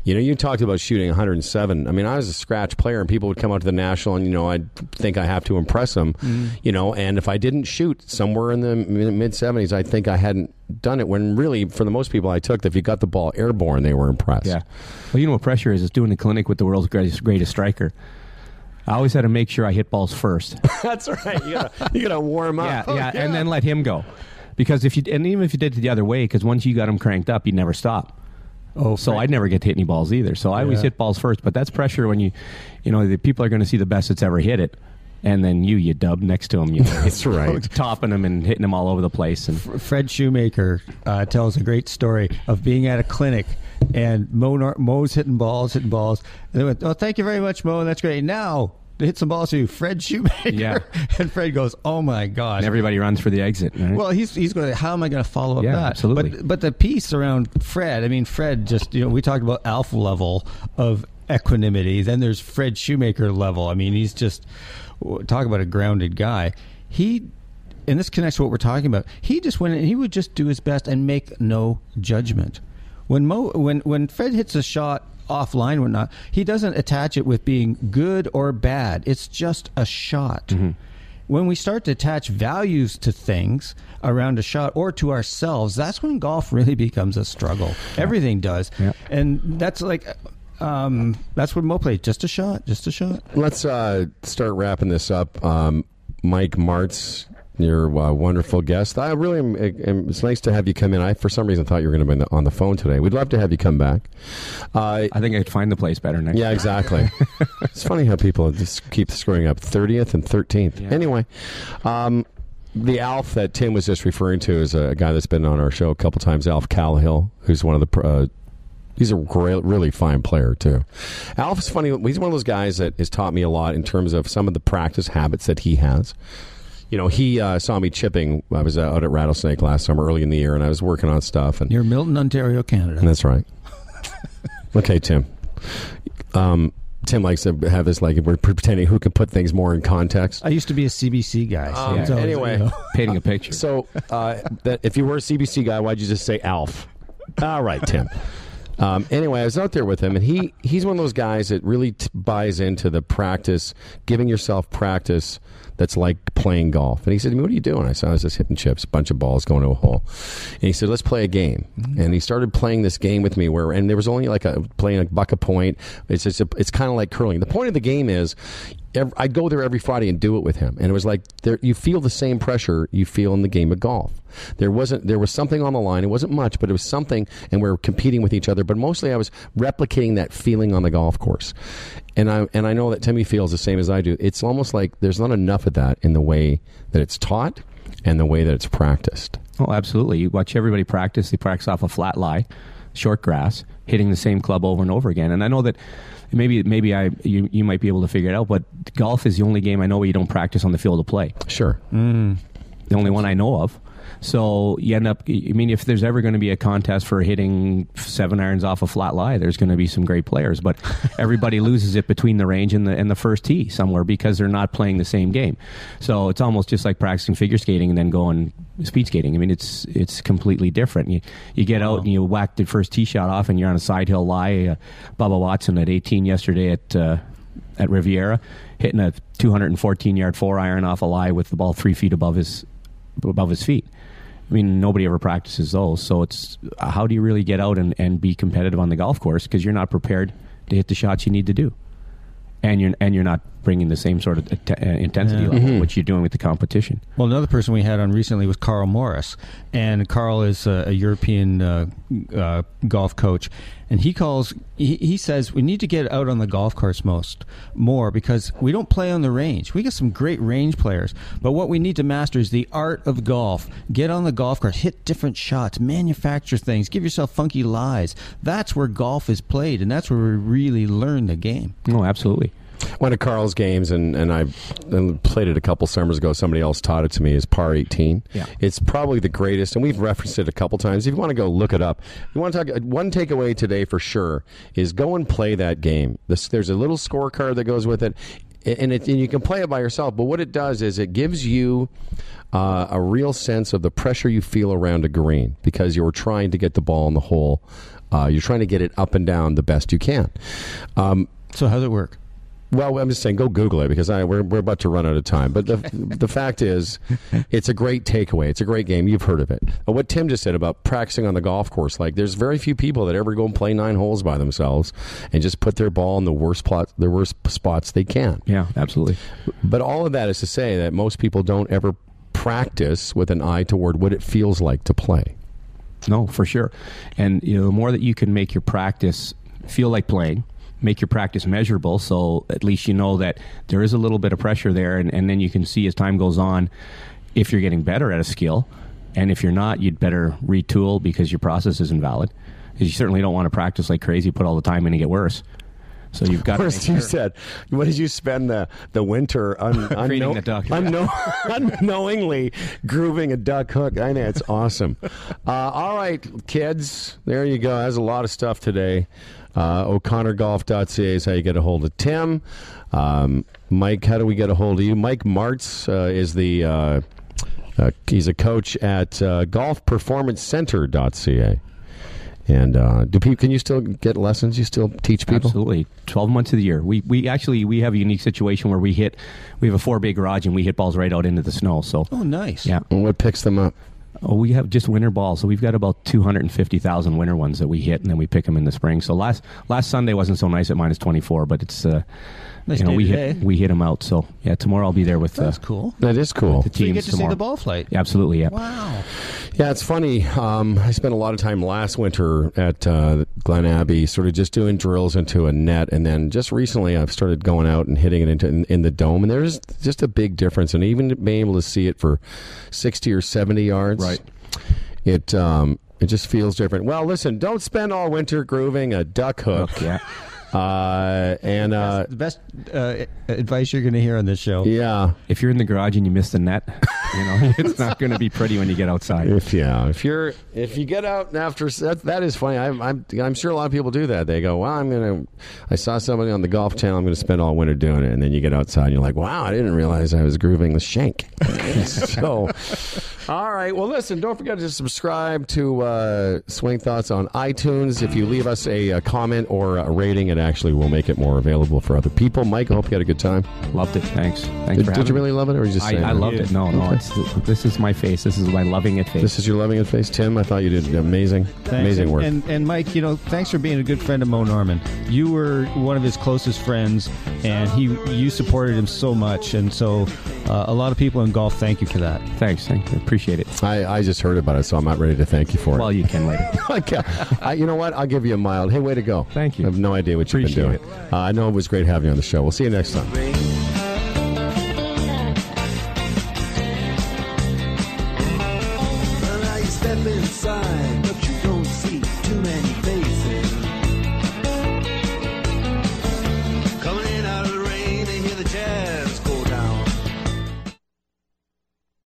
You know, you talked about shooting 107. I mean, I was a scratch player, and people would come out to the national, and you know, I'd think I have to impress them. Mm-hmm. You know, and if I didn't shoot somewhere in the mid 70s, I think I hadn't done it. When really, for the most people I took, if you got the ball airborne, they were impressed. Yeah. Well, you know what pressure is? It's doing the clinic with the world's greatest, greatest striker. I always had to make sure I hit balls first. that's right. You gotta, you gotta warm up. Oh, yeah, yeah, and then let him go. Because if you and even if you did it the other way, because once you got him cranked up, you'd never stop. Oh, So I'd never get to hit any balls either. So I always hit balls first. But that's pressure when you, you know, the people are going to see the best that's ever hit it, and then you, you dub next to him, you know, That's right. topping them and hitting them all over the place. And Fred Shoemaker uh, tells a great story of being at a clinic and Mo, Mo's hitting balls, hitting balls. And they went, "Oh, thank you very much, Mo. That's great." Now to hit some balls to you, Fred Shoemaker. Yeah. and Fred goes, "Oh my gosh." and everybody runs for the exit. Right? Well, he's he's going. to How am I going to follow up Yeah, that? absolutely. But but the piece around Fred. I mean, Fred just you know we talked about alpha level of equanimity. Then there's Fred Shoemaker level. I mean, he's just talk about a grounded guy. He and this connects to what we're talking about. He just went and he would just do his best and make no judgment. When Mo when when Fred hits a shot offline or not, he doesn't attach it with being good or bad. It's just a shot. Mm-hmm. When we start to attach values to things around a shot or to ourselves, that's when golf really becomes a struggle. Everything does, Yeah. and that's like. Um, that's what Mo played. Just a shot. Just a shot. Let's uh, start wrapping this up. Um, Mike Martz, your uh, wonderful guest. I really am, am- It's nice to have you come in. I, for some reason, thought you were going to be on the, on the phone today. We'd love to have you come back. Uh, I think I'd find the place better next. yeah, exactly. it's funny how people just keep screwing up. 30th and 13th. Yeah. Anyway, um, the Alf that Tim was just referring to is a guy that's been on our show a couple times, Alf Callahill, who's one of the. Uh, He's a great, really fine player too. Alf is funny. He's one of those guys that has taught me a lot in terms of some of the practice habits that he has. You know, he uh, saw me chipping. I was out at Rattlesnake last summer, early in the year, and I was working on stuff. And Near Milton, Ontario, Canada. that's right. okay, Tim. Um, Tim likes to have this like we're pretending who can put things more in context. I used to be a CBC guy. so Um, always, anyway. you know. Painting a picture. So, uh, that if you were a CBC guy, why'd you just say Alf? All right, Tim. Um, anyway, I was out there with him, and he he's one of those guys that really t- buys into the practice, giving yourself practice that's like playing golf. And he said to me, "What are you doing?" I said, "I was just hitting chips, a bunch of balls going to a hole." And he said, "Let's play a game." And he started playing this game with me, where and there was only like a playing a buck a point. It's a, it's kind of like curling. The point of the game is. Ev I'd go there every Friday and do it with him, and it was like there, you feel the same pressure you feel in the game of golf. There wasn't there was something on the line. It wasn't much, but it was something, and we were competing with each other. But mostly, I was replicating that feeling on the golf course. And I and I know that Timmy feels the same as I do. It's almost like there's not enough of that in the way that it's taught and the way that it's practiced. Oh, absolutely. You watch everybody practice. They practice off a flat lie, short grass, hitting the same club over and over again. And I know that maybe maybe I you, you might be able to figure it out, but golf is the only game I know where you don't practice on the field of play. Sure. The only one I know of. So you end up. I mean, if there's ever going to be a contest for hitting seven irons off a flat lie, there's going to be some great players. But everybody loses it between the range and the and the first tee somewhere because they're not playing the same game. So it's almost just like practicing figure skating and then going speed skating. I mean, it's it's completely different. You you get out and you whack the first tee shot off, and you're on a side hill lie. Uh, Bubba Watson at 18 yesterday at. Uh, at Riviera, hitting a 214 yard four iron off a lie with the ball three feet above his above his feet. I mean, nobody ever practices those. So it's how do you really get out and, and be competitive on the golf course because you're not prepared to hit the shots you need to do, and you're and you're not bringing the same sort of att- uh, intensity Yeah. level which you're doing with the competition. Well, another person we had on recently was Karl Morris, and Karl is a, a European uh, uh, golf coach, and he calls. He, he says we need to get out on the golf course most more because we don't play on the range. We get some great range players, but what we need to master is the art of golf. Get on the golf course, hit different shots, manufacture things, give yourself funky lies. That's where golf is played, and that's where we really learn the game. No, absolutely. One to Karl's games, and, and I and played it a couple summers ago. Somebody else taught it to me. Is par eighteen. Yeah. it's probably the greatest, and we've referenced it a couple times. If you want to go look it up, you want to talk. One takeaway today for sure is go and play that game. This, there's a little scorecard that goes with it. and, it, and you can play it by yourself. But what it does is it gives you uh, a real sense of the pressure you feel around a green because you're trying to get the ball in the hole. Uh, you're trying to get it up and down the best you can. Um, So does it work? Well, I'm just saying, go Google it because I, we're, we're about to run out of time. But the the fact is, it's a great takeaway. It's a great game. You've heard of it. Uh, What Tim just said about practicing on the golf course, like there's very few people that ever go and play nine holes by themselves and just put their ball in the worst plot, the worst spots they can. Yeah, absolutely. But all of that is to say that most people don't ever practice with an eye toward what it feels like to play. No, for sure. And you know, the more that you can make your practice feel like playing, make your practice measurable, so at least you know that there is a little bit of pressure there, and, and then you can see as time goes on if you're getting better at a skill, and if you're not, you'd better retool because your process is invalid. Because you certainly don't want to practice like crazy, put all the time in and get worse. So you've got to First, you sure- said, "What did you spend the the winter un, unknow- the duck. unknow- unknowingly grooving a duck hook?" I know it's awesome. Uh, all right, kids, there you go. Has a lot of stuff today. Uh, O'ConnorGolf.ca is how you get a hold of Tim. Um, Mike, how do we get a hold of you? Mike Martz uh, is the uh, uh, he's a coach at uh, GolfPerformanceCenter.ca. And uh, do people? Can you still get lessons? You still teach people? Absolutely, twelve months of the year. We we actually we have a unique situation where we hit we have a four bay garage and we hit balls right out into the snow. So Oh, nice. yeah, And what picks them up? oh, we have just winter balls. So we've got about two hundred and fifty thousand winter ones that we hit, and then we pick them in the spring. So last last Sunday wasn't so nice at minus twenty four, but it's uh, Nice you know day we today. hit we hit them out. So yeah, tomorrow I'll be there with uh, That's cool. That is cool. the So you get to tomorrow. see the ball flight. Yeah, absolutely, yeah. Wow. Yeah, it's funny. Um, I spent a lot of time last winter at uh, Glen Abbey, sort of just doing drills into a net, and then just recently I've started going out and hitting it into in, in the dome, and there's just a big difference. And even being able to see it for sixty or seventy yards, Right. It um, it just feels different. Well, listen, don't spend all winter grooving a duck hook. Yeah. Uh, and uh, the best uh, advice you're going to hear on this show. yeah, If you're in the garage and you miss the net, you know it's not going to be pretty when you get outside. If yeah, if you're if you get out after that, that is funny. I'm, I'm I'm sure a lot of people do that. They go, "Well, I'm gonna." I saw somebody on the golf channel. I'm gonna spend all winter doing it, and then you get outside, and you're like, "Wow, I didn't realize I was grooving the shank." so, all right. Well, listen. Don't forget to subscribe to uh, Swing Thoughts on iTunes. If you leave us a, uh comment or a rating, it actually will make it more available for other people. Mike, I hope you had a good time. Loved it. Thanks. Thanks Did, for did having you me. really love it, or were you just I, saying I loved it. No, no, it's, this is my face. This is my loving it face. This is your loving it face, Tim. I thought you did amazing, Thanks. amazing work. And, and Mike, you know, thanks for being a good friend of Mo Norman. You were one of his closest friends, and he you supported him so much, and so uh, a lot of people in golf thank you for that. Thanks. Thank you. Appreciate it. I, I just heard about it, so I'm not ready to thank you for it. Well, you can later. okay. I, you know what? I'll give you a mild. Hey, way to go. Thank you. I have no idea what you've Appreciate been doing. Uh, I know it was great having you on the show. We'll see you next time. Step inside